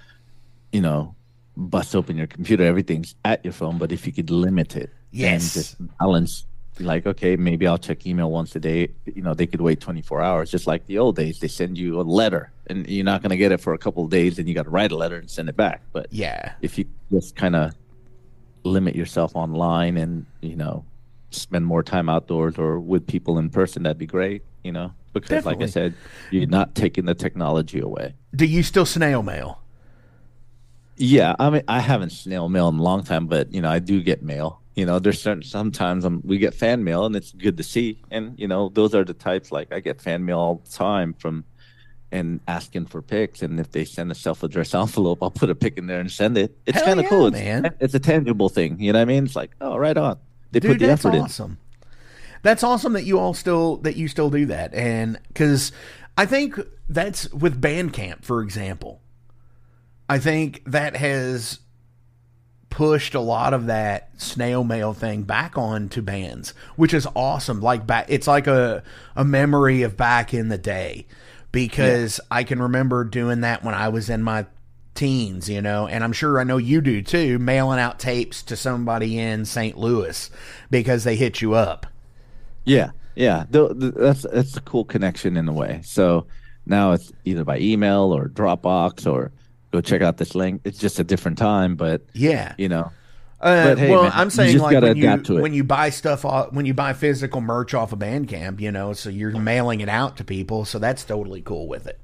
you know bust open your computer everything's at your phone but if you could limit it Yes. and just balance like okay maybe i'll check email once a day you know they could wait 24 hours just like the old days they send you a letter and you're not going to get it for a couple of days and you got to write a letter and send it back. But yeah. if you just kind of limit yourself online and you know spend more time outdoors or with people in person that'd be great you know? Because like i said you're not taking the technology away. Do you still snail mail? yeah i mean i haven't snail mail in a long time but you know i do get mail. You know there's certain sometimes um, we get fan mail and it's good to see. And you know those are the types like i get fan mail all the time from and asking for pics and if they send a self-addressed envelope i'll put a pic in there and send it it's kind of yeah, cool it's, man. it's a tangible thing you know what i mean it's like oh right on they Dude, put the that's effort awesome. That's awesome that you all still that you still do that, and because I think that's with Bandcamp, for example. I think that has pushed a lot of that snail mail thing back onto bands, which is awesome. Like back, it's like a a memory of back in the day because I can remember doing that when I was in my teens, you know, and I'm sure I know you do too, mailing out tapes to somebody in St. Louis because they hit you up. Yeah, yeah. That's that's a cool connection in a way. So now it's either by email or Dropbox or go check out this link. It's just a different time, but Yeah. you know, Uh, But hey, well, man, I'm saying like when you when you buy stuff off, when you buy physical merch off of Bandcamp, you know, so you're mailing it out to people, so that's totally cool with it.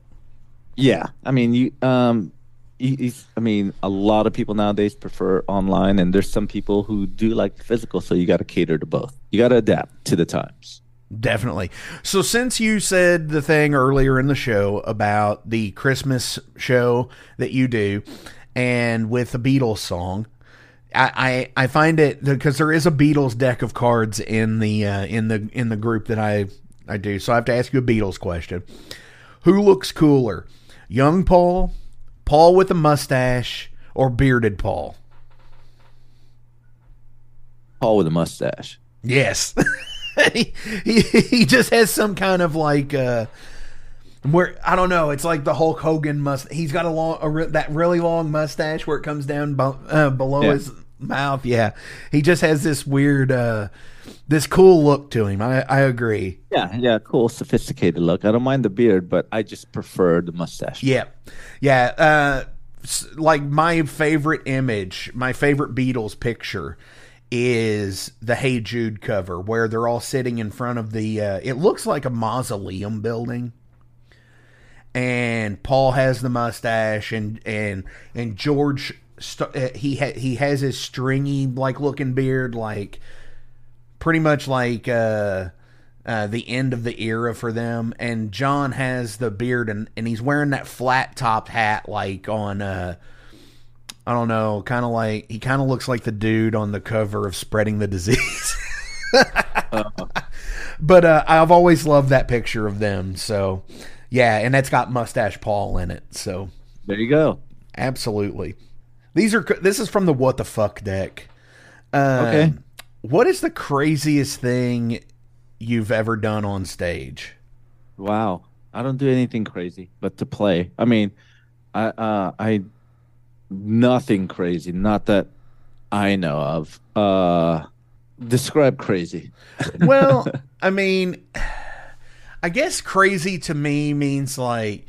yeah. I mean, you um, you, I mean, a lot of people nowadays prefer online, and there's some people who do like physical. So you got to cater to both. You got to adapt to the times. Definitely. So since you said the thing earlier in the show about the Christmas show that you do, and with the Beatles song, I I, I find it because there is a Beatles deck of cards in the uh, in the in the group that I I do. So I have to ask you a Beatles question: Who looks cooler, young Paul, Paul with a mustache, or bearded Paul? Paul with a mustache. Yes. he, he he just has some kind of like uh where I don't know. It's like the Hulk Hogan must. He's got a long, a, re- that really long mustache where it comes down bu- uh, below Yeah. his mouth. Yeah, he just has this weird, uh this cool look to him. I I agree. Yeah, yeah, cool, sophisticated look. I don't mind the beard, but I just prefer the mustache. Yeah, yeah. Uh, like my favorite image, my favorite Beatles picture is the Hey Jude cover where they're all sitting in front of the. Uh, it looks like a mausoleum building, and Paul has the mustache, and and and George. St- uh, he ha- he has his stringy like looking beard like pretty much like uh, uh, the end of the era for them. And John has the beard and, and he's wearing that flat topped hat like on uh, I don't know, kind of like he kind of looks like the dude on the cover of Spreading the Disease. but uh, I've always loved that picture of them. So yeah, and that's got mustache Paul in it. So There you go. absolutely, these are this is from the What the Fuck deck. Um, Okay. What is the craziest thing you've ever done on stage? Wow. I don't do anything crazy but to play. I mean, I uh I nothing crazy, not that I know of. Uh describe crazy. Well, I mean, I guess crazy to me means like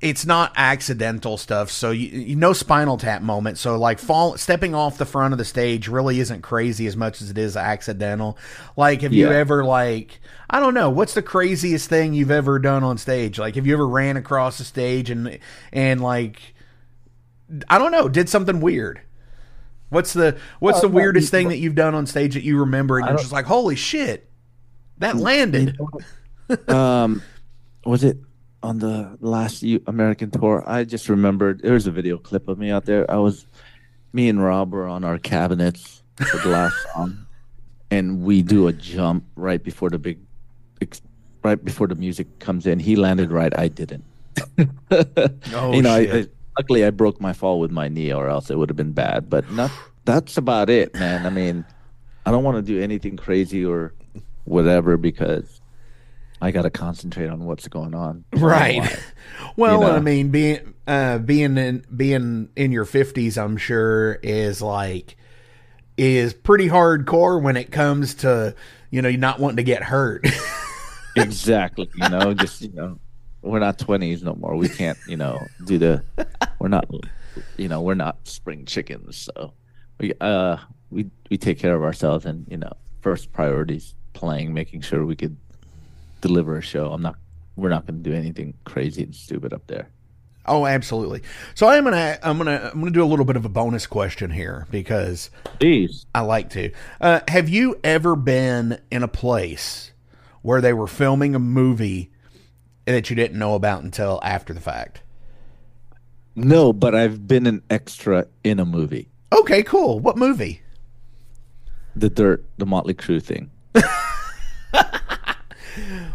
it's not accidental stuff. So you, you no spinal tap moment. So like fall stepping off the front of the stage really isn't crazy as much as it is accidental. Like have you ever like I don't know, what's the craziest thing you've ever done on stage? Like have you ever ran across the stage and and like I don't know, did something weird? What's the what's the weirdest you- thing that you've done on stage that you remember and you're just like, holy shit, that landed? Um was it on the last U- American tour? I just remembered there's a video clip of me out there. I was me and Rob were on our cabinets for the last song and we do a jump right before the big right before the music comes in. He landed right, I didn't. Oh, you know, I. I, luckily I broke my fall with my knee, or else it would have been bad. But not. That's about it, man. I mean, I don't want to do anything crazy or whatever because I got to concentrate on what's going on. Right. Well, You know? I mean, being uh, being in being in your fifties, I'm sure is like is pretty hardcore when it comes to you know you not wanting to get hurt. exactly. You know, just you know, we're not twenties no more. We can't, you know, do the. We're not, you know, we're not spring chickens. So we uh we we take care of ourselves, and you know, first priorities playing, making sure we could deliver a show. I'm not. We're not going to do anything crazy and stupid up there. oh, absolutely. So I'm gonna I'm gonna I'm gonna do a little bit of a bonus question here because Please. I like to. Uh, have you ever been in a place where they were filming a movie that you didn't know about until after the fact? No, but I've been an extra in a movie. Okay, cool. What movie? The Dirt, the Motley Crue thing.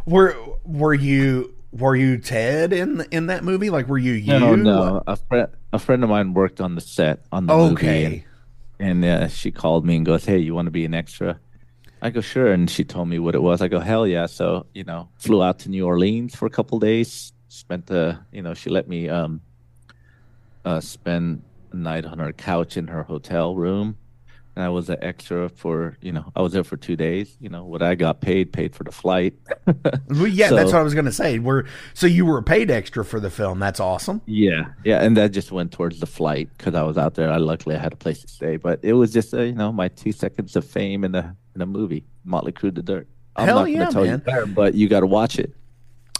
Were were you were you Ted in in that movie? Like were you you? No, no. A friend, a friend of mine worked on the set on the movie. and Okay. and uh, she called me and goes, "Hey, you want to be an extra?" I go, "Sure," and she told me what it was. I go, "Hell yeah!" So you know, flew out to New Orleans for a couple days. Spent the, you know, she let me um, uh, spend a night on her couch in her hotel room. And I was an extra for, you know, I was there for two days. You know, what I got paid, paid for the flight. Well, yeah, that's what I was going to say. We're so you were paid extra for the film. That's awesome. Yeah, yeah, and that just went towards the flight because I was out there. I luckily I had a place to stay, but it was just uh, you know my two seconds of fame in the in a movie, Motley Crue, The Dirt. I'm Hell not gonna yeah, tell man. you better, but you got to watch it.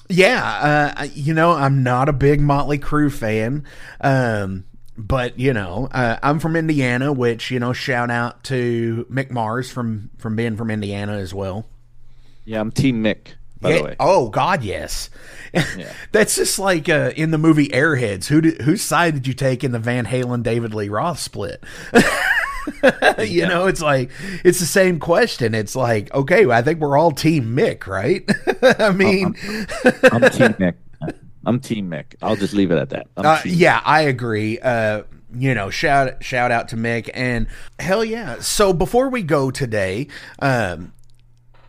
Yeah, uh, you know, I'm not a big Motley Crue fan, um, but you know, uh, I'm from Indiana, which you know, shout out to Mick Mars from from being from Indiana as well. Yeah, I'm Team Mick, by Yeah, the way. Oh God, yes. That's just like uh, in the movie Airheads. Who did, whose side did you take in the Van Halen David Lee Roth split? you know, it's like it's the same question. It's like, okay, I think we're all Team Mick, right? I mean, I'm Team Mick. I'm Team Mick. I'll just leave it at that. Uh, yeah, I agree. Uh, you know, shout shout out to Mick and hell yeah. So before we go today, um,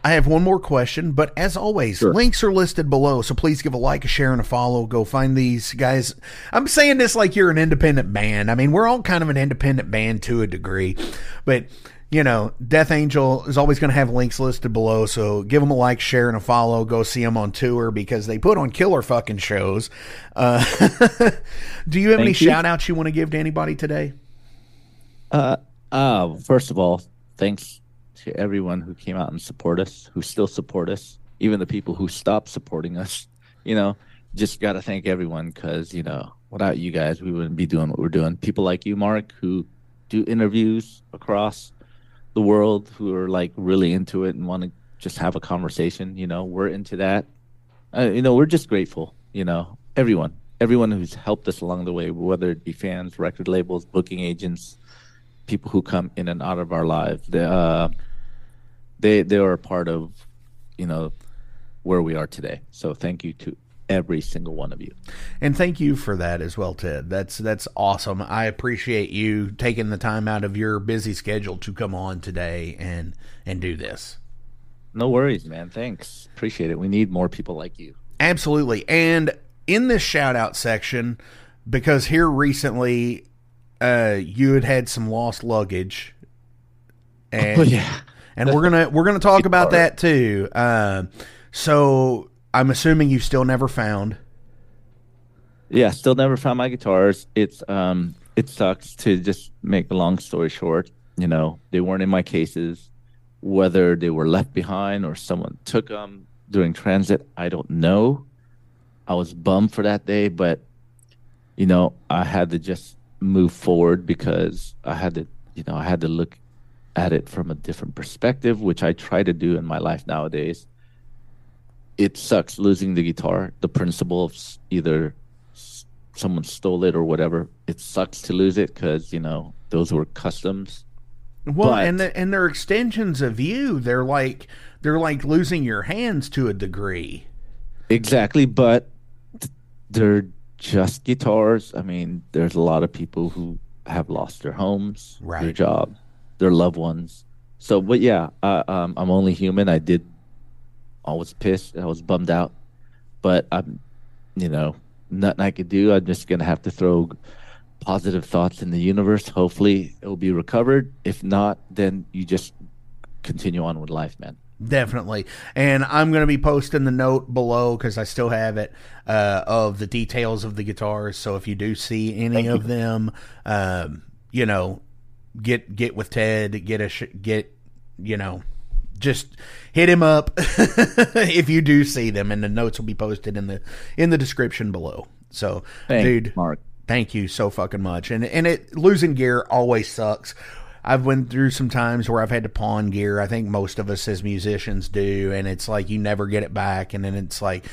I have one more question, but as always, links are listed below. So please give a like, a share, and a follow. Go find these guys. I'm saying this like you're an independent band. I mean, we're all kind of an independent band to a degree, but you know, Death Angel is always going to have links listed below. So give them a like, share, and a follow. Go see them on tour because they put on killer fucking shows. Uh, do you have any Thank you. shout outs you want to give to anybody today? Uh, uh, first of all, thanks to everyone who came out and support us, who still support us, even the people who stopped supporting us. You know, just got to thank everyone because you know, without you guys, we wouldn't be doing what we're doing. People like you, Mark, who do interviews across the world, who are like really into it and want to just have a conversation. You know, we're into that. Uh, you know, we're just grateful. You know, everyone, everyone who's helped us along the way, whether it be fans, record labels, booking agents, people who come in and out of our lives. They, uh, they they are a part of, you know, where we are today. So thank you to every single one of you. And thank you for that as well, Ted. That's that's awesome. I appreciate you taking the time out of your busy schedule to come on today and and do this. No worries, man. Thanks. Appreciate it. We need more people like you. Absolutely. And in this shout out section, because here recently uh you had had some lost luggage. And Oh yeah. and we're gonna we're gonna talk about that too. Uh, so I'm assuming you still never found. Yeah, still never found my guitars. It's um it sucks to just make a long story short. You know, they weren't in my cases. Whether they were left behind or someone took them during transit, I don't know. I was bummed for that day, but you know, I had to just move forward because I had to, you know, I had to look at it from a different perspective, which I try to do in my life nowadays. It sucks losing the guitar. The principle of either someone stole it or whatever. It sucks to lose it because you know those were customs. Well, But- and the, and they're extensions of you. They're like they're like losing your hands to a degree. Exactly, but they're just guitars. I mean, there's a lot of people who have lost their homes, their job, their loved ones. So, but yeah, uh, um, I'm only human. I did. I was pissed. I was bummed out, but I'm, you know, nothing I could do. I'm just gonna have to throw positive thoughts in the universe. Hopefully, it will be recovered. If not, then you just continue on with life, man. Definitely. And I'm going to be posting the note below because I still have it uh, of the details of the guitars. So if you do see any of them, um, you know, get get with Ted, get a sh- get, you know, just hit him up if you do see them, and the notes will be posted in the in the description below. So, Thanks, dude, Mark. thank you so fucking much. And and it losing gear always sucks. I've went through some times where I've had to pawn gear. I think most of us as musicians do, and it's like you never get it back, and then it's like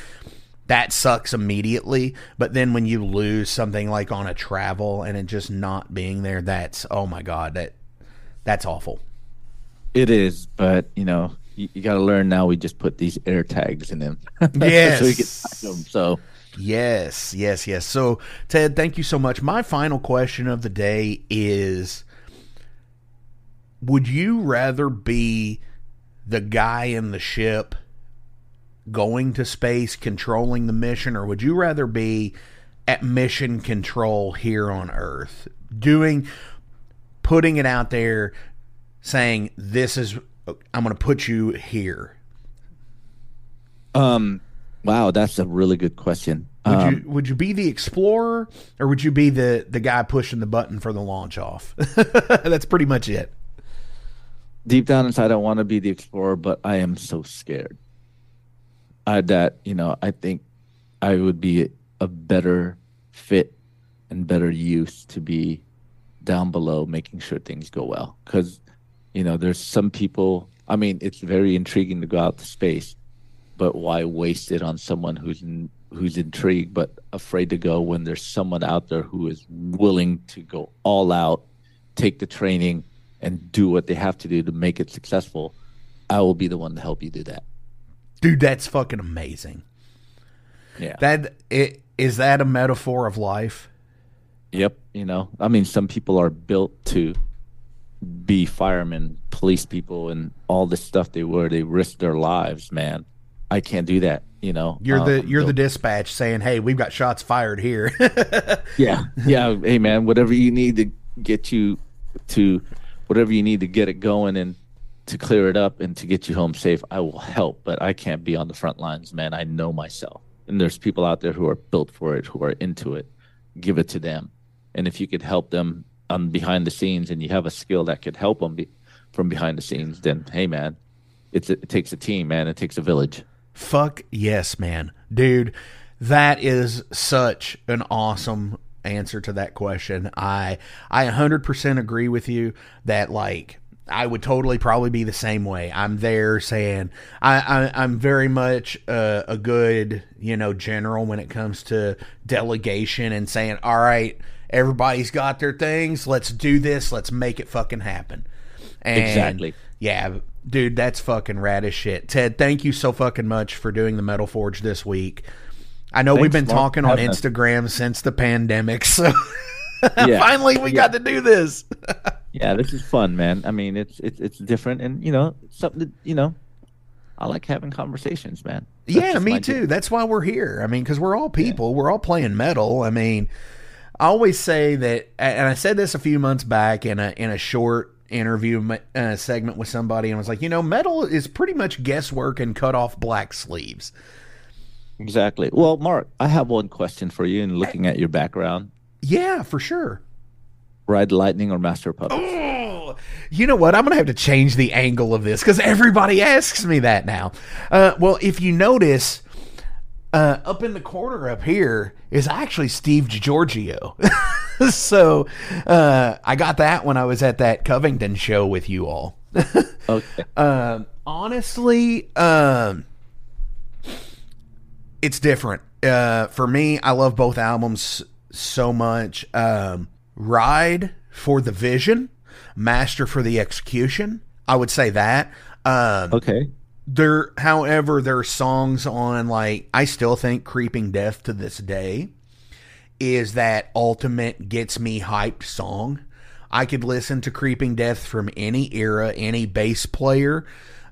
that sucks immediately. But then when you lose something like on a travel and it just not being there, that's oh my god, that that's awful. It is, but you know, you, you got to learn now. We just put these air tags in them, Yes. so we can find them. So Yes, yes, yes. So, Ted, thank you so much. My final question of the day is would you rather be the guy in the ship going to space controlling the mission or would you rather be at mission control here on earth doing putting it out there saying this is i'm going to put you here Um, wow, that's a really good question. would Um, you would you be the explorer or would you be the the guy pushing the button for the launch off that's pretty much it deep down inside, I want to be the explorer, but I am so scared. I that you know, I think I would be a better fit and better use to be down below, making sure things go well. Because you know, there's some people. I mean, it's very intriguing to go out to space, but why waste it on someone who's who's intrigued but afraid to go when there's someone out there who is willing to go all out, take the training, and do what they have to do to make it successful? I will be the one to help you do that. dude that's fucking amazing Yeah. that it is that a metaphor of life Yep. You know, I mean, some people are built to be firemen, police people, and all the stuff they were. They risked their lives, man. I can't do that. You know, You're the Um, you're the dispatch saying, "Hey, we've got shots fired here." yeah, yeah. Hey, man, whatever you need to get you to, whatever you need to get it going and to clear it up and to get you home safe, I will help. But I can't be on the front lines, man. I know myself, and there's people out there who are built for it, who are into it. Give it to them, and if you could help them on behind the scenes, and you have a skill that could help them be, from behind the scenes, then hey, man, it's it takes a team, man. It takes a village. Fuck yes, man. Dude, that is such an awesome answer to that question. I I 100% agree with you that like I would totally probably be the same way. I'm there saying I, I I'm very much a, a good you know general when it comes to delegation and saying all right everybody's got their things let's do this let's make it fucking happen. And Exactly. yeah, dude, that's fucking rad as shit. Ted, thank you so fucking much for doing the Metal Forge this week. I know we've been talking on us. Instagram since the pandemic, so Yeah. finally we got to do this. Yeah, this is fun, man. I mean, it's it's it's different, and you know, something that you know. I like having conversations, man. That's yeah, me too. That's why we're here. I mean, because we're all people. We're all playing metal. I mean, I always say that, and I said this a few months back in a in a short interview uh, segment with somebody, and I was like, you know, metal is pretty much guesswork and cut off black sleeves. Exactly. Well, Mark, I have one question for you. And looking at your background, Yeah, for sure. Ride Lightning or Master Puppets? Oh, you know what? I'm going to have to change the angle of this because everybody asks me that now. Uh, well, if you notice, uh, up in the corner up here is actually Steve DiGiorgio. so uh, I got that when I was at that Covington show with you all. Okay. Um, honestly, um, it's different. Uh, for me, I love both albums so much. Um, Ride for the vision, Master for the execution. I would say that. Um, Okay. There, however, there are songs on like I still think "Creeping Death" to this day is that ultimate gets me hyped song. I could listen to "Creeping Death" from any era, any bass player,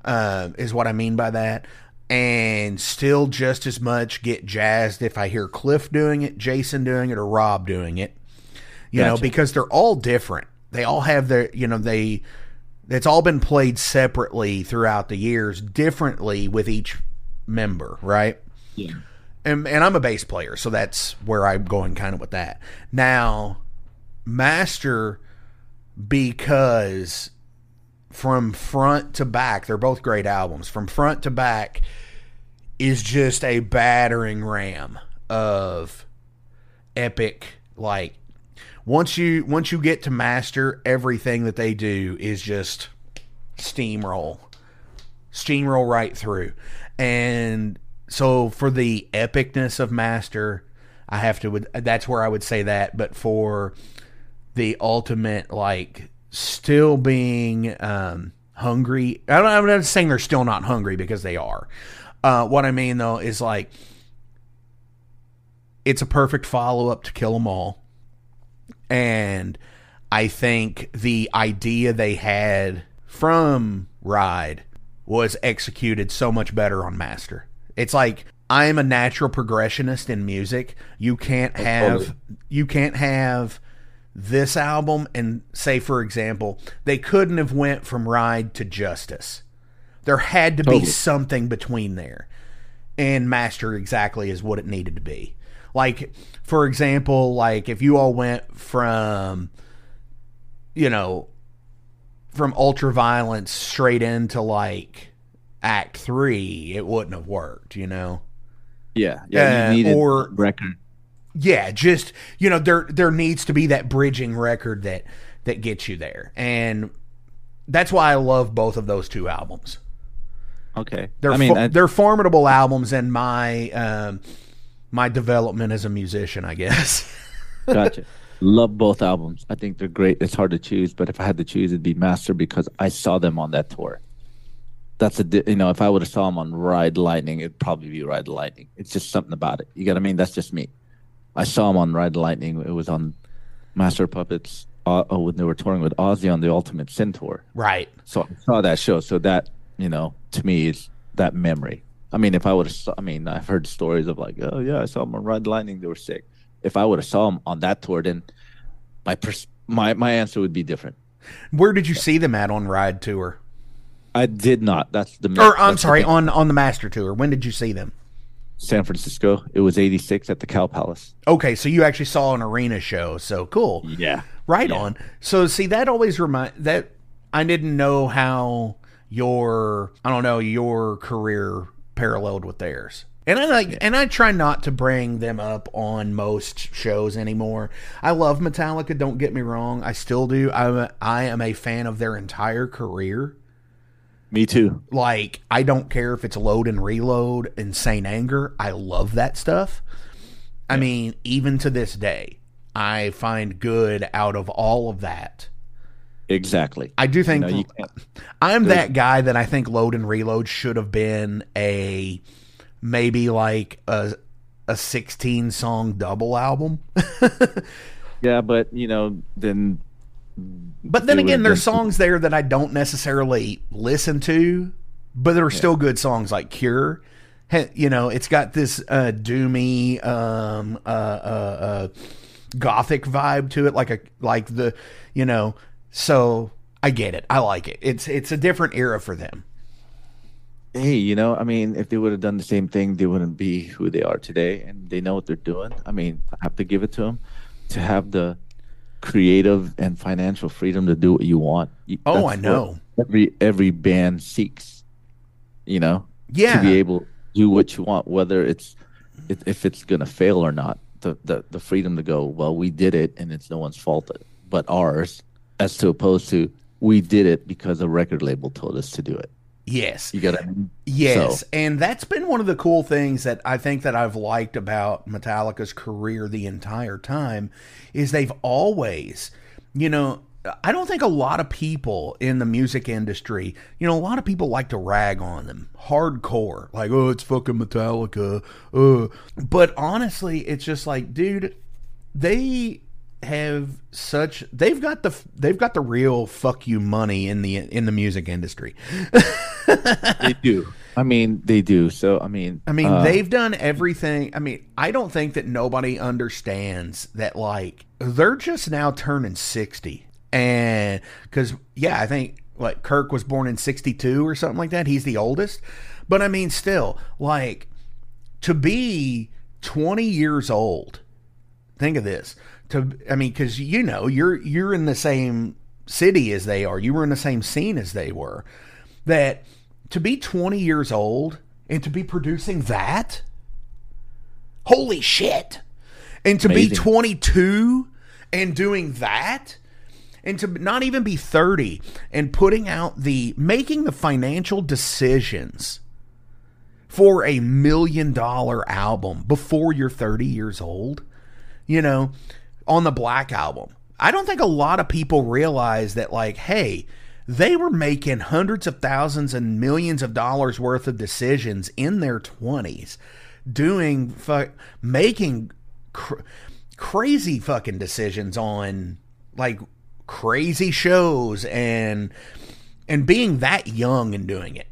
uh, is what I mean by that, and still just as much get jazzed if I hear Cliff doing it, Jason doing it, or Rob doing it. You know, because they're all different. They all have their, you know, they it's all been played separately throughout the years, differently with each member, right? Yeah. And, and I'm a bass player, so that's where I'm going kind of with that. Now, Master, because from front to back, they're both great albums. From front to back is just a battering ram of epic like once you once you get to master everything that they do is just steamroll. Steamroll right through. And so for the epicness of master i have to that's where i would say that. But for the ultimate like still being um hungry I don't, i'm not saying they're still not hungry because they are. Uh what i mean though is like it's a perfect follow-up to kill 'em all and I think the idea they had from Ride was executed so much better on Master. It's like I am a natural progressionist in music. You can't oh, have totally. you can't have this album and say for example, they couldn't have went from Ride to Justice. There had to be something between there. And Master exactly is what it needed to be. Like for example, like if you all went from you know from ultra violence straight into like act 3, it wouldn't have worked, you know. Yeah, yeah. Uh, you needed or- record. yeah just you know there there needs to be that bridging record that that gets you there and that's why i love both of those two albums Okay. they're I mean, fo- I- they're formidable albums in my um my development as a musician i guess Gotcha. Love both albums. I think they're great. It's hard to choose, but if I had to choose, it'd be Master because I saw them on that tour. That's a you know, if I would have saw them on Ride Lightning, it'd probably be Ride Lightning. It's just something about it. You get what I mean? That's just me. I saw them on Ride Lightning. It was on Master Puppets. Uh, oh, when they were touring with Ozzy on the Ultimate Sin tour. right So I saw that show. So that you know, to me, is that memory. I mean, if I would have, I mean, I've heard stories of like, oh yeah, I saw them on Ride Lightning. They were sick. If I would have saw them on that tour, then my pers- my my answer would be different. where did you see them at on ride tour I did not. That's the. or i'm sorry on on the master tour when did you see them San Francisco. It was '86 at the Cow Palace. okay so you actually saw an arena show so cool Yeah. Right on. So see that always remind that I didn't know how your I don't know your career paralleled with theirs. And I like and I try not to bring them up on most shows anymore. I love Metallica, don't get me wrong. I still do. I'm a, I am a fan of their entire career. Me too. Like I don't care if it's load and reload, insane anger. I love that stuff. I mean, even to this day, I find good out of all of that. Exactly. I do think You know, you I'm that guy that I think Load and Reload should have been a maybe like a a 16 song double album. yeah, but you know, then But then again, there's songs there that I don't necessarily listen to, but there are still good songs like Cure. You know, it's got this uh, doomy, um, uh, uh, uh, gothic vibe to it, like a like the, you know. So I get it. I like it. It's it's a different era for them. hey, you know, I mean, if they would have done the same thing, they wouldn't be who they are today, and they know what they're doing. I mean, I have to give it to them to have the creative and financial freedom to do what you want. Oh, that's I know. Every every band seeks, you know, Yeah. to be able to do what you want, whether it's if if it's gonna fail or not. The, the the freedom to go, well, we did it, and it's no one's fault but ours, as to opposed to we did it because a record label told us to do it. Yes. You got it. Yes, So- and that's been one of the cool things that I think that I've liked about Metallica's career the entire time is they've always, you know, I don't think a lot of people in the music industry, you know, a lot of people like to rag on them hardcore, like, oh, it's fucking Metallica. Uh. But honestly, it's just like, dude, they have such they've got the they've got the real fuck you money in the in the music industry. they do. I mean, they do. So, I mean, I mean, uh, they've done everything. I mean, I don't think that nobody understands that, like, they're just now turning 60. And because, yeah, I think, like, Kirk was born in 62 or something like that. He's the oldest. But I mean, still, like, to be 20 years old, think of this. To, I mean, because, you know, you're, you're in the same city as they are, you were in the same scene as they were. That to be 20 years old and to be producing that? Holy shit. And to be 22 and doing that? And to not even be 30 and putting out the making the financial decisions for a million dollar album before you're 30 years old you know on the black album i don't think a lot of people realize that like hey they were making hundreds of thousands and millions of dollars worth of decisions in their 20s doing fu- making cr- crazy fucking decisions on like crazy shows and and being that young and doing it.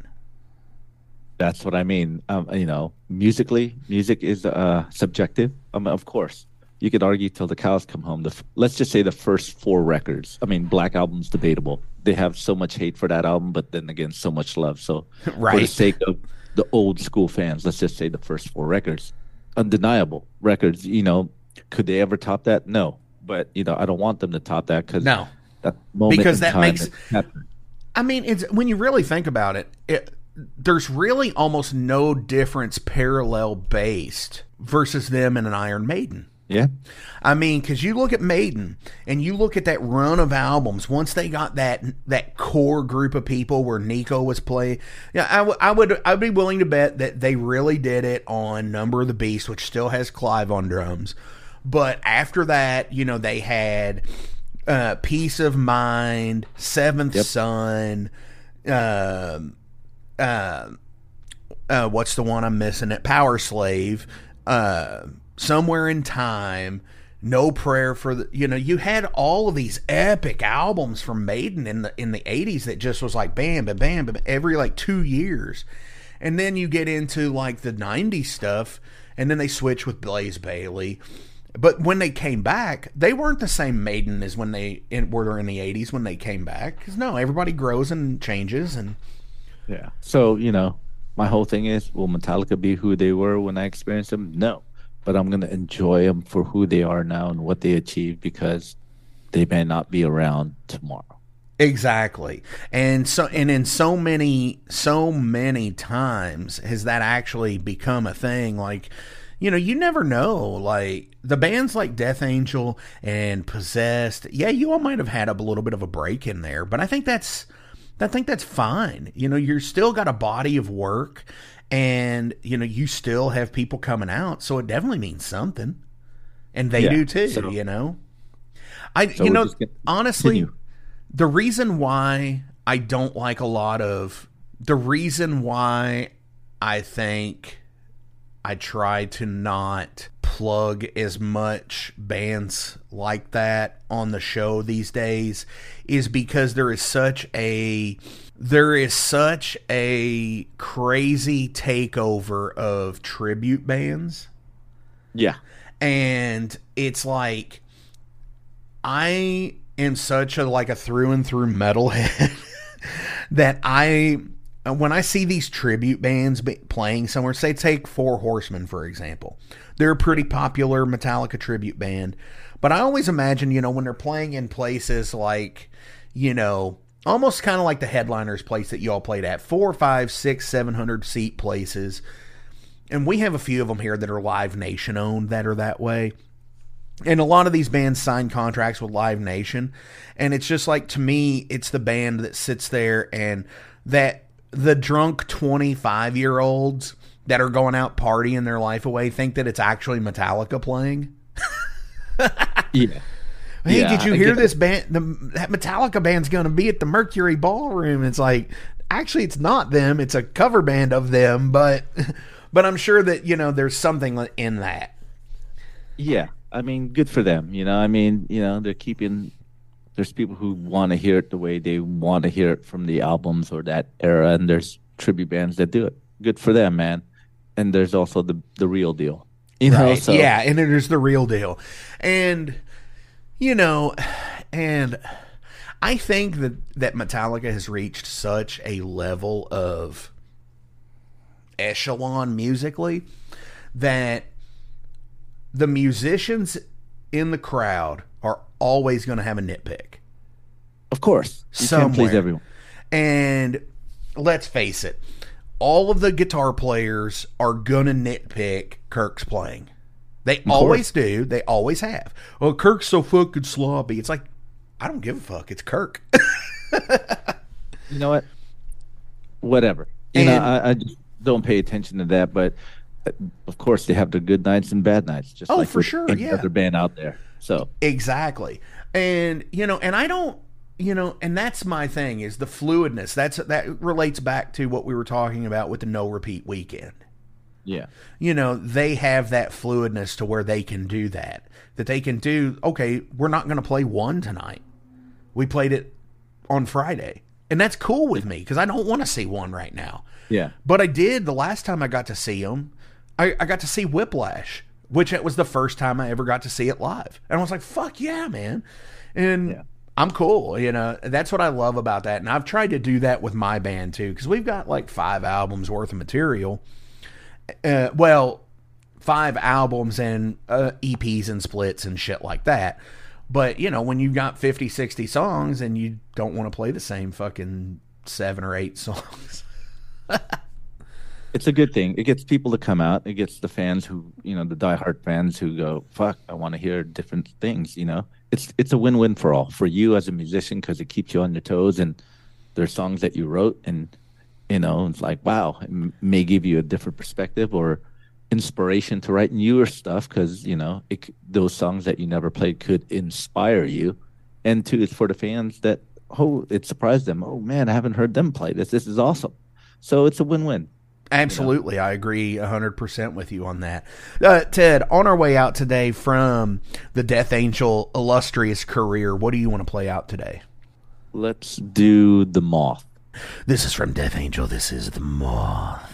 That's what I mean. Um, you know, musically, music is uh, subjective. Um, of course, you could argue till the cows come home. The f- let's just say the first four records. I mean, Black Album's debatable. They have so much hate for that album, but then again, so much love. So, for the sake of the old school fans, let's just say the first four records, undeniable records. You know, could they ever top that? No, but you know, I don't want them to top that because No. that moment Because that makes- I mean, it's when you really think about it, it there's really almost no difference parallel based versus them and an Iron Maiden. Yeah, I mean, because you look at Maiden and you look at that run of albums. Once they got that that core group of people where Nicko was playing, yeah, I, w- I would I'd be willing to bet that they really did it on Number of the Beast, which still has Clive on drums. But after that, you know, they had uh, Piece of Mind, Seventh Yep. Son, um, uh, uh, what's the one I'm missing? It Powerslave, uh, Somewhere in Time, No Prayer for the. You know, you had all of these epic albums from Maiden in the in the '80s that just was like bam, bam, bam, bam every like two years, and then you get into like the '90s stuff, and then they switch with Blaze Bayley. But when they came back, they weren't the same Maiden as when they in, were in the '80s when they came back. Because no, everybody grows and changes, and Yeah. So, you know, my whole thing is will Metallica be who they were when I experienced them? No. But I'm going to enjoy them for who they are now and what they achieved because they may not be around tomorrow. Exactly. And so and in so many so many times has that actually become a thing like you know, you never know. Like the bands like Death Angel and Possessed, yeah, you all might have had a little bit of a break in there, but I think that's I think that's fine. You know, you're still got a body of work and you know, you still have people coming out, so it definitely means something. And they Yeah, do too, so- you know. I So you know, honestly, continue. the reason why I don't like a lot of the reason why I think I try to not plug as much bands like that on the show these days is because there is such a there is such a crazy takeover of tribute bands. Yeah. and it's like I am such a like a through and through metalhead that I when I see these tribute bands playing somewhere, say take Four Horsemen for example, they're a pretty popular Metallica tribute band, but I always imagine you know when they're playing in places like you know almost kind of like the headliners place that you all played at four, five, six, seven hundred seat places and we have a few of them here that are Live Nation owned that are that way. And a lot of these bands sign contracts with Live Nation, and it's just like to me, it's the band that sits there and that the drunk twenty five year olds that are going out partying their life away think that it's actually Metallica playing. Yeah. Hey, Yeah, did you hear this band? The, that Metallica band's going to be at the Mercury Ballroom. It's like, actually, it's not them. It's a cover band of them, but, but I'm sure that you know there's something in that. Yeah. I mean, good for them. You know, I mean, you know, they're keeping. There's people who want to hear it the way they want to hear it from the albums or that era, and there's tribute bands that do it. Good for them, man. And there's also the the real deal. You know, Right. so yeah, and is the real deal. And you know, and I think that that Metallica has reached such a level of echelon musically that the musicians in the crowd are always going to have a nitpick. of course, you can't please everyone. And let's face it, all of the guitar players are gonna nitpick Kirk's playing. They always do. They always have. Well, Kirk's so fucking sloppy. It's like I don't give a fuck. It's Kirk. You know what? Whatever. You know, And- I, I just don't pay attention to that. But uh, of course, they have their good nights and bad nights, just Oh, like for sure, yeah. other band out there. So exactly. And you know, and I don't you know, and that's my thing is the fluidness. That's that relates back to what we were talking about with the no repeat weekend. Yeah, you know, they have that fluidness to where they can do that. That they can do, okay, we're not going to play one tonight. We played it on Friday. And that's cool with me because I don't want to see one right now. Yeah. But I did the last time I got to see them. I, I got to see Whiplash, which it was the first time I ever got to see it live. And I was like, fuck yeah, man. And Yeah. I'm cool. You know, that's what I love about that. And I've tried to do that with my band too because we've got like five albums worth of material. Uh, well, five albums and uh, EPs and splits and shit like that. But, you know, when you've got 50, 60 songs and you don't want to play the same fucking seven or eight songs. it's a good thing. It gets people to come out. It gets the fans who, you know, the diehard fans who go, "Fuck, I want to hear different things." You know, it's it's a win-win for all. For you as a musician, because it keeps you on your toes, and there's songs that you wrote, and you know, it's like, wow, it may give you a different perspective or inspiration to write newer stuff, because you know, it, those songs that you never played could inspire you, and two, it's for the fans that oh, it surprised them. Oh man, I haven't heard them play this. This is awesome. So it's a win-win. Absolutely. I agree 100% with you on that. Uh, Ted, on our way out today from the Death Angel illustrious career, what do you want to play out today? Let's do the moth. This is from Death Angel. This is The Moth.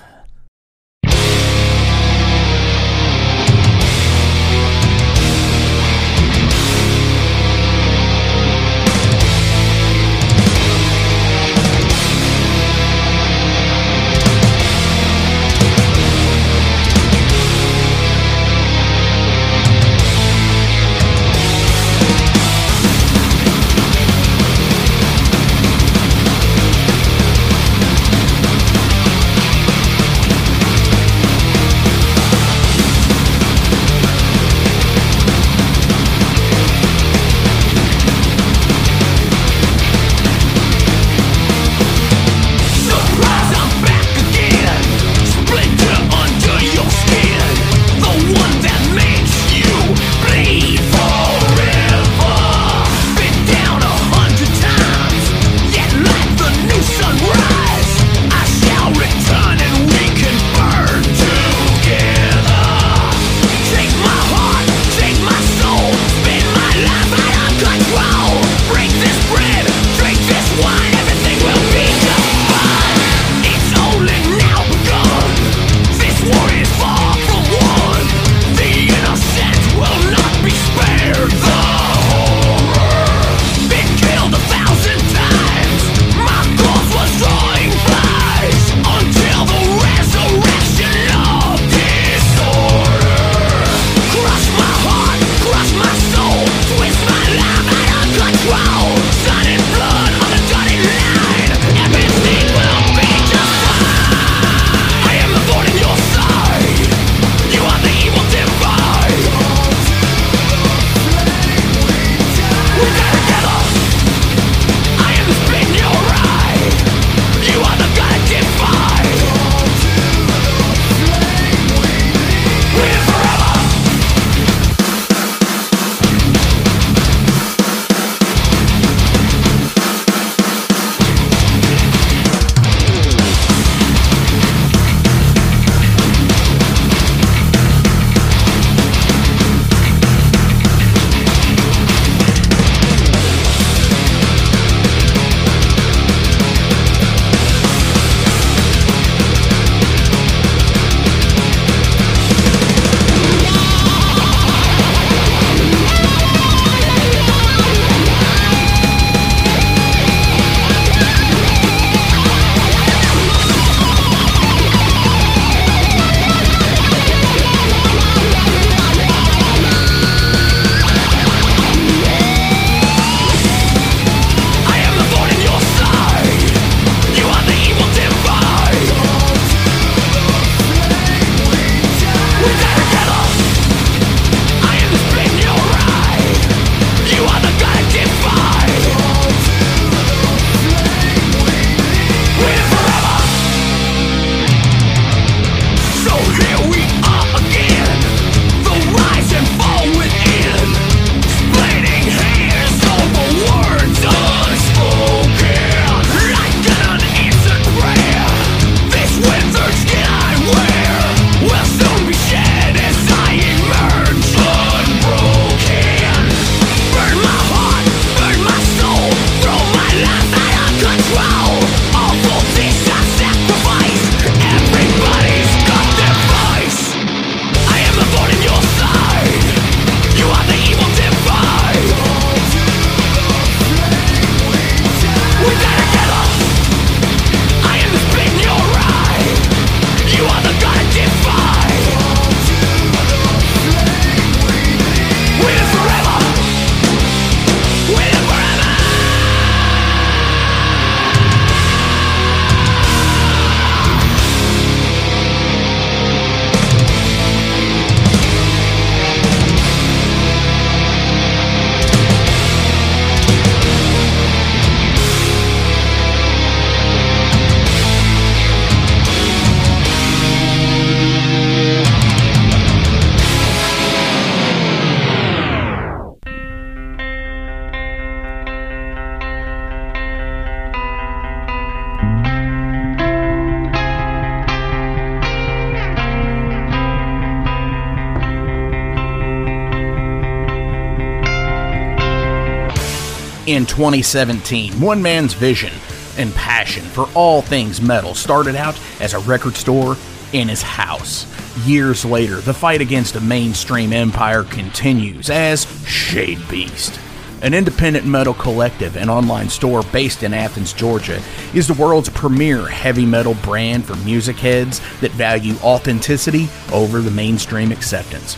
2017, one man's vision and passion for all things metal started out as a record store in his house. Years later, the fight against a mainstream empire continues as Shade Beast. An independent metal collective and online store based in Athens, Georgia, is the world's premier heavy metal brand for music heads that value authenticity over the mainstream acceptance.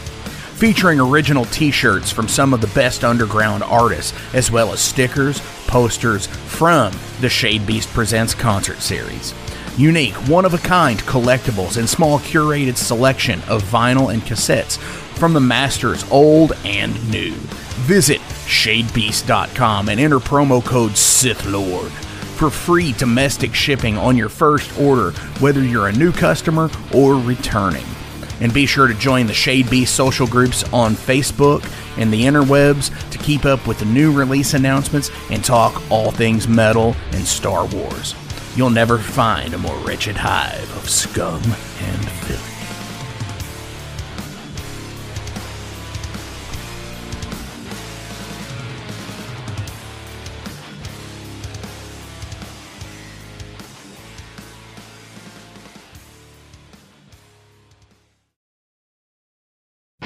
Featuring original t shirts from some of the best underground artists, as well as stickers, posters from the Shadebeast Presents concert series. Unique, one of a kind collectibles and small curated selection of vinyl and cassettes from the masters old and new. Visit shadebeast.com and enter promo code SithLord for free domestic shipping on your first order, whether you're a new customer or returning. And be sure to join the Shadebeast social groups on Facebook and the interwebs to keep up with the new release announcements and talk all things metal and Star Wars. You'll never find a more wretched hive of scum and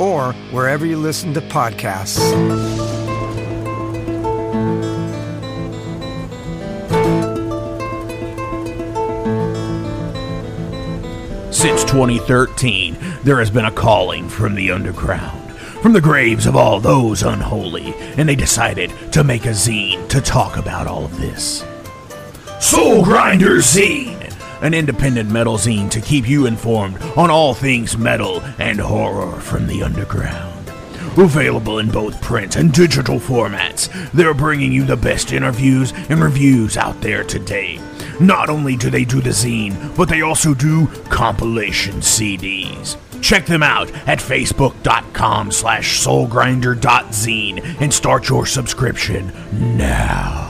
or wherever you listen to podcasts. Since 2013, there has been a calling from the underground, from the graves of all those unholy, and they decided to make a zine to talk about all of this. Soul Grinder Zine, an independent metal zine to keep you informed on all things metal and horror from the underground. Available in both print and digital formats, they're bringing you the best interviews and reviews out there today. Not only do they do the zine, but they also do compilation CDs. Check them out at facebook.com slash soulgrinder.zine and start your subscription now.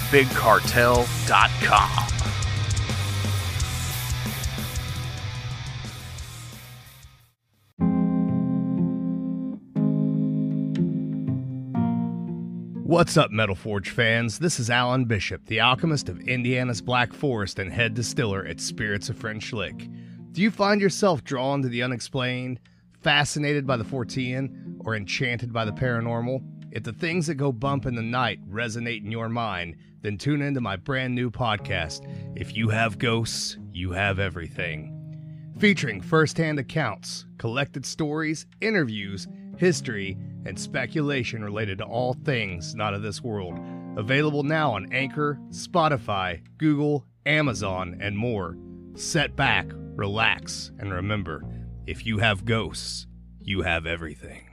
unchainedtapes.bigcartel.com. What's up, Metal Forge fans? This is Alan Bishop, the alchemist of Indiana's Black Forest and head distiller at Spirits of French Lick. Do you find yourself drawn to the unexplained, fascinated by the Fortean, or enchanted by the paranormal? If the things that go bump in the night resonate in your mind, then tune into my brand new podcast, If You Have Ghosts, You Have Everything featuring first-hand accounts, collected stories, interviews, history, and speculation related to all things not of this world. Available now on Anchor, Spotify, Google, Amazon, and more. Set back, relax, and remember, if you have ghosts, you have everything.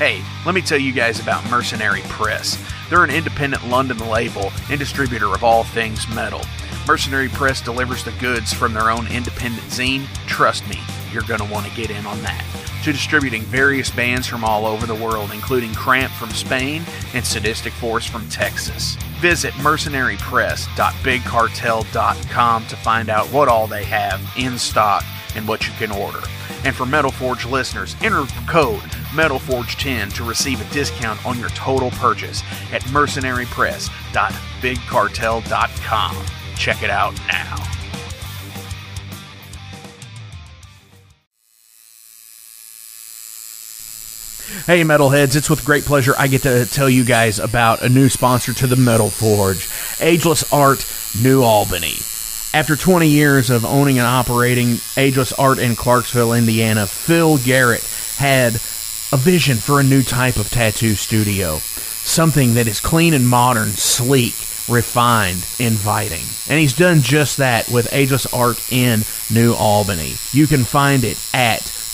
Hey, let me tell you guys about Mercenary Press. They're an independent London label and distributor of all things metal. Mercenary Press delivers the goods from their own independent zine. Trust me, you're going to want to get in on that. To distributing various bands from all over the world, including Cramp from Spain and Sadistic Force from Texas. Visit mercenarypress.bigcartel.com to find out what all they have in stock and what you can order. And for Metal Forge listeners, enter code MetalForge10 to receive a discount on your total purchase at mercenarypress.bigcartel.com. Check it out now. Hey, Metalheads, it's with great pleasure I get to tell you guys about a new sponsor to the Metal Forge Ageless Art New Albany. After 20 years of owning and operating Ageless Art in Clarksville, Indiana, Phil Garrett had a vision for a new type of tattoo studio. Something that is clean and modern, sleek, refined, inviting. And he's done just that with Ageless Art in New Albany. You can find it at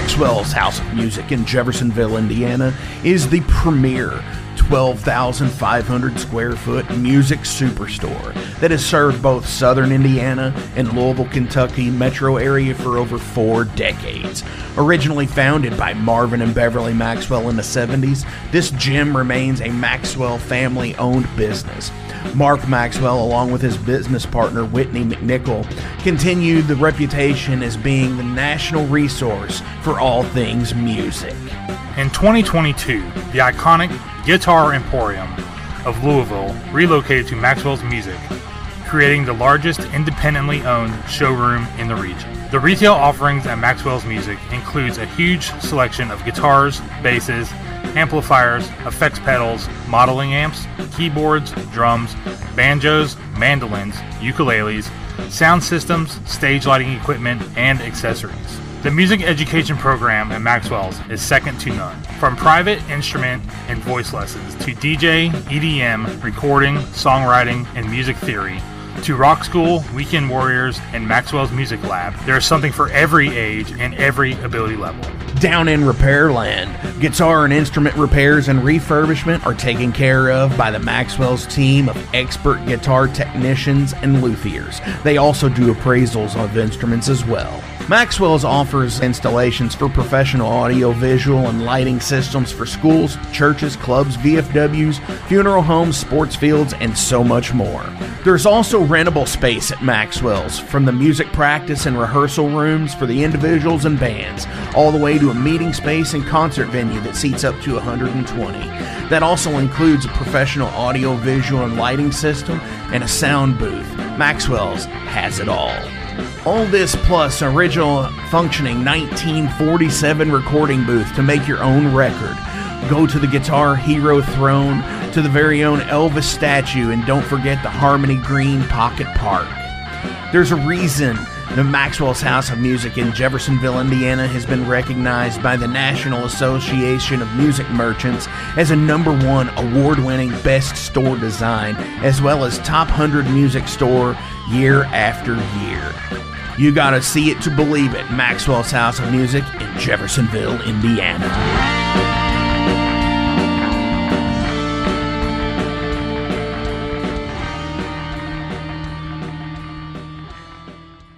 Maxwell's House of Music in Jeffersonville, Indiana, is the premier 12,500 square foot music superstore that has served both southern Indiana and Louisville, Kentucky metro area for over four decades. Originally founded by Marvin and Beverly Maxwell in the 70s, this gym remains a Maxwell family owned business. Mark Maxwell, along with his business partner Whitney McNichol, continued the reputation as being the national resource for all things music. In 2022, the iconic Guitar Emporium of Louisville relocated to Maxwell's Music, creating the largest independently owned showroom in the region. The retail offerings at Maxwell's Music includes a huge selection of guitars, basses, amplifiers, effects pedals, modeling amps, keyboards, drums, banjos, mandolins, ukuleles, sound systems, stage lighting equipment, and accessories. The music education program at Maxwell's is second to none. From private instrument and voice lessons to DJ, EDM, recording, songwriting, and music theory, to Rock School, Weekend Warriors, and Maxwell's Music Lab, there is something for every age and every ability level. Down in Repairland, guitar and instrument repairs and refurbishment are taken care of by the Maxwell's team of expert guitar technicians and luthiers. They also do appraisals of instruments as well. Maxwell's offers installations for professional audio, visual, and lighting systems for schools, churches, clubs, VFWs, funeral homes, sports fields, and so much more. There's also rentable space at Maxwell's, from the music practice and rehearsal rooms for the individuals and bands, all the way to a meeting space and concert venue that seats up to 120. That also includes a professional audio, visual, and lighting system and a sound booth. Maxwell's has it all. All this plus original functioning 1947 recording booth to make your own record. Go to the Guitar Hero throne, to the very own Elvis statue, and don't forget the Harmony Green Pocket Park. There's a reason the Maxwell's House of Music in Jeffersonville, Indiana has been recognized by the National Association of Music Merchants as a number one award winning best store design, as well as top 100 music store year after year. You gotta see it to believe it. Maxwell's House of Music in Jeffersonville, Indiana.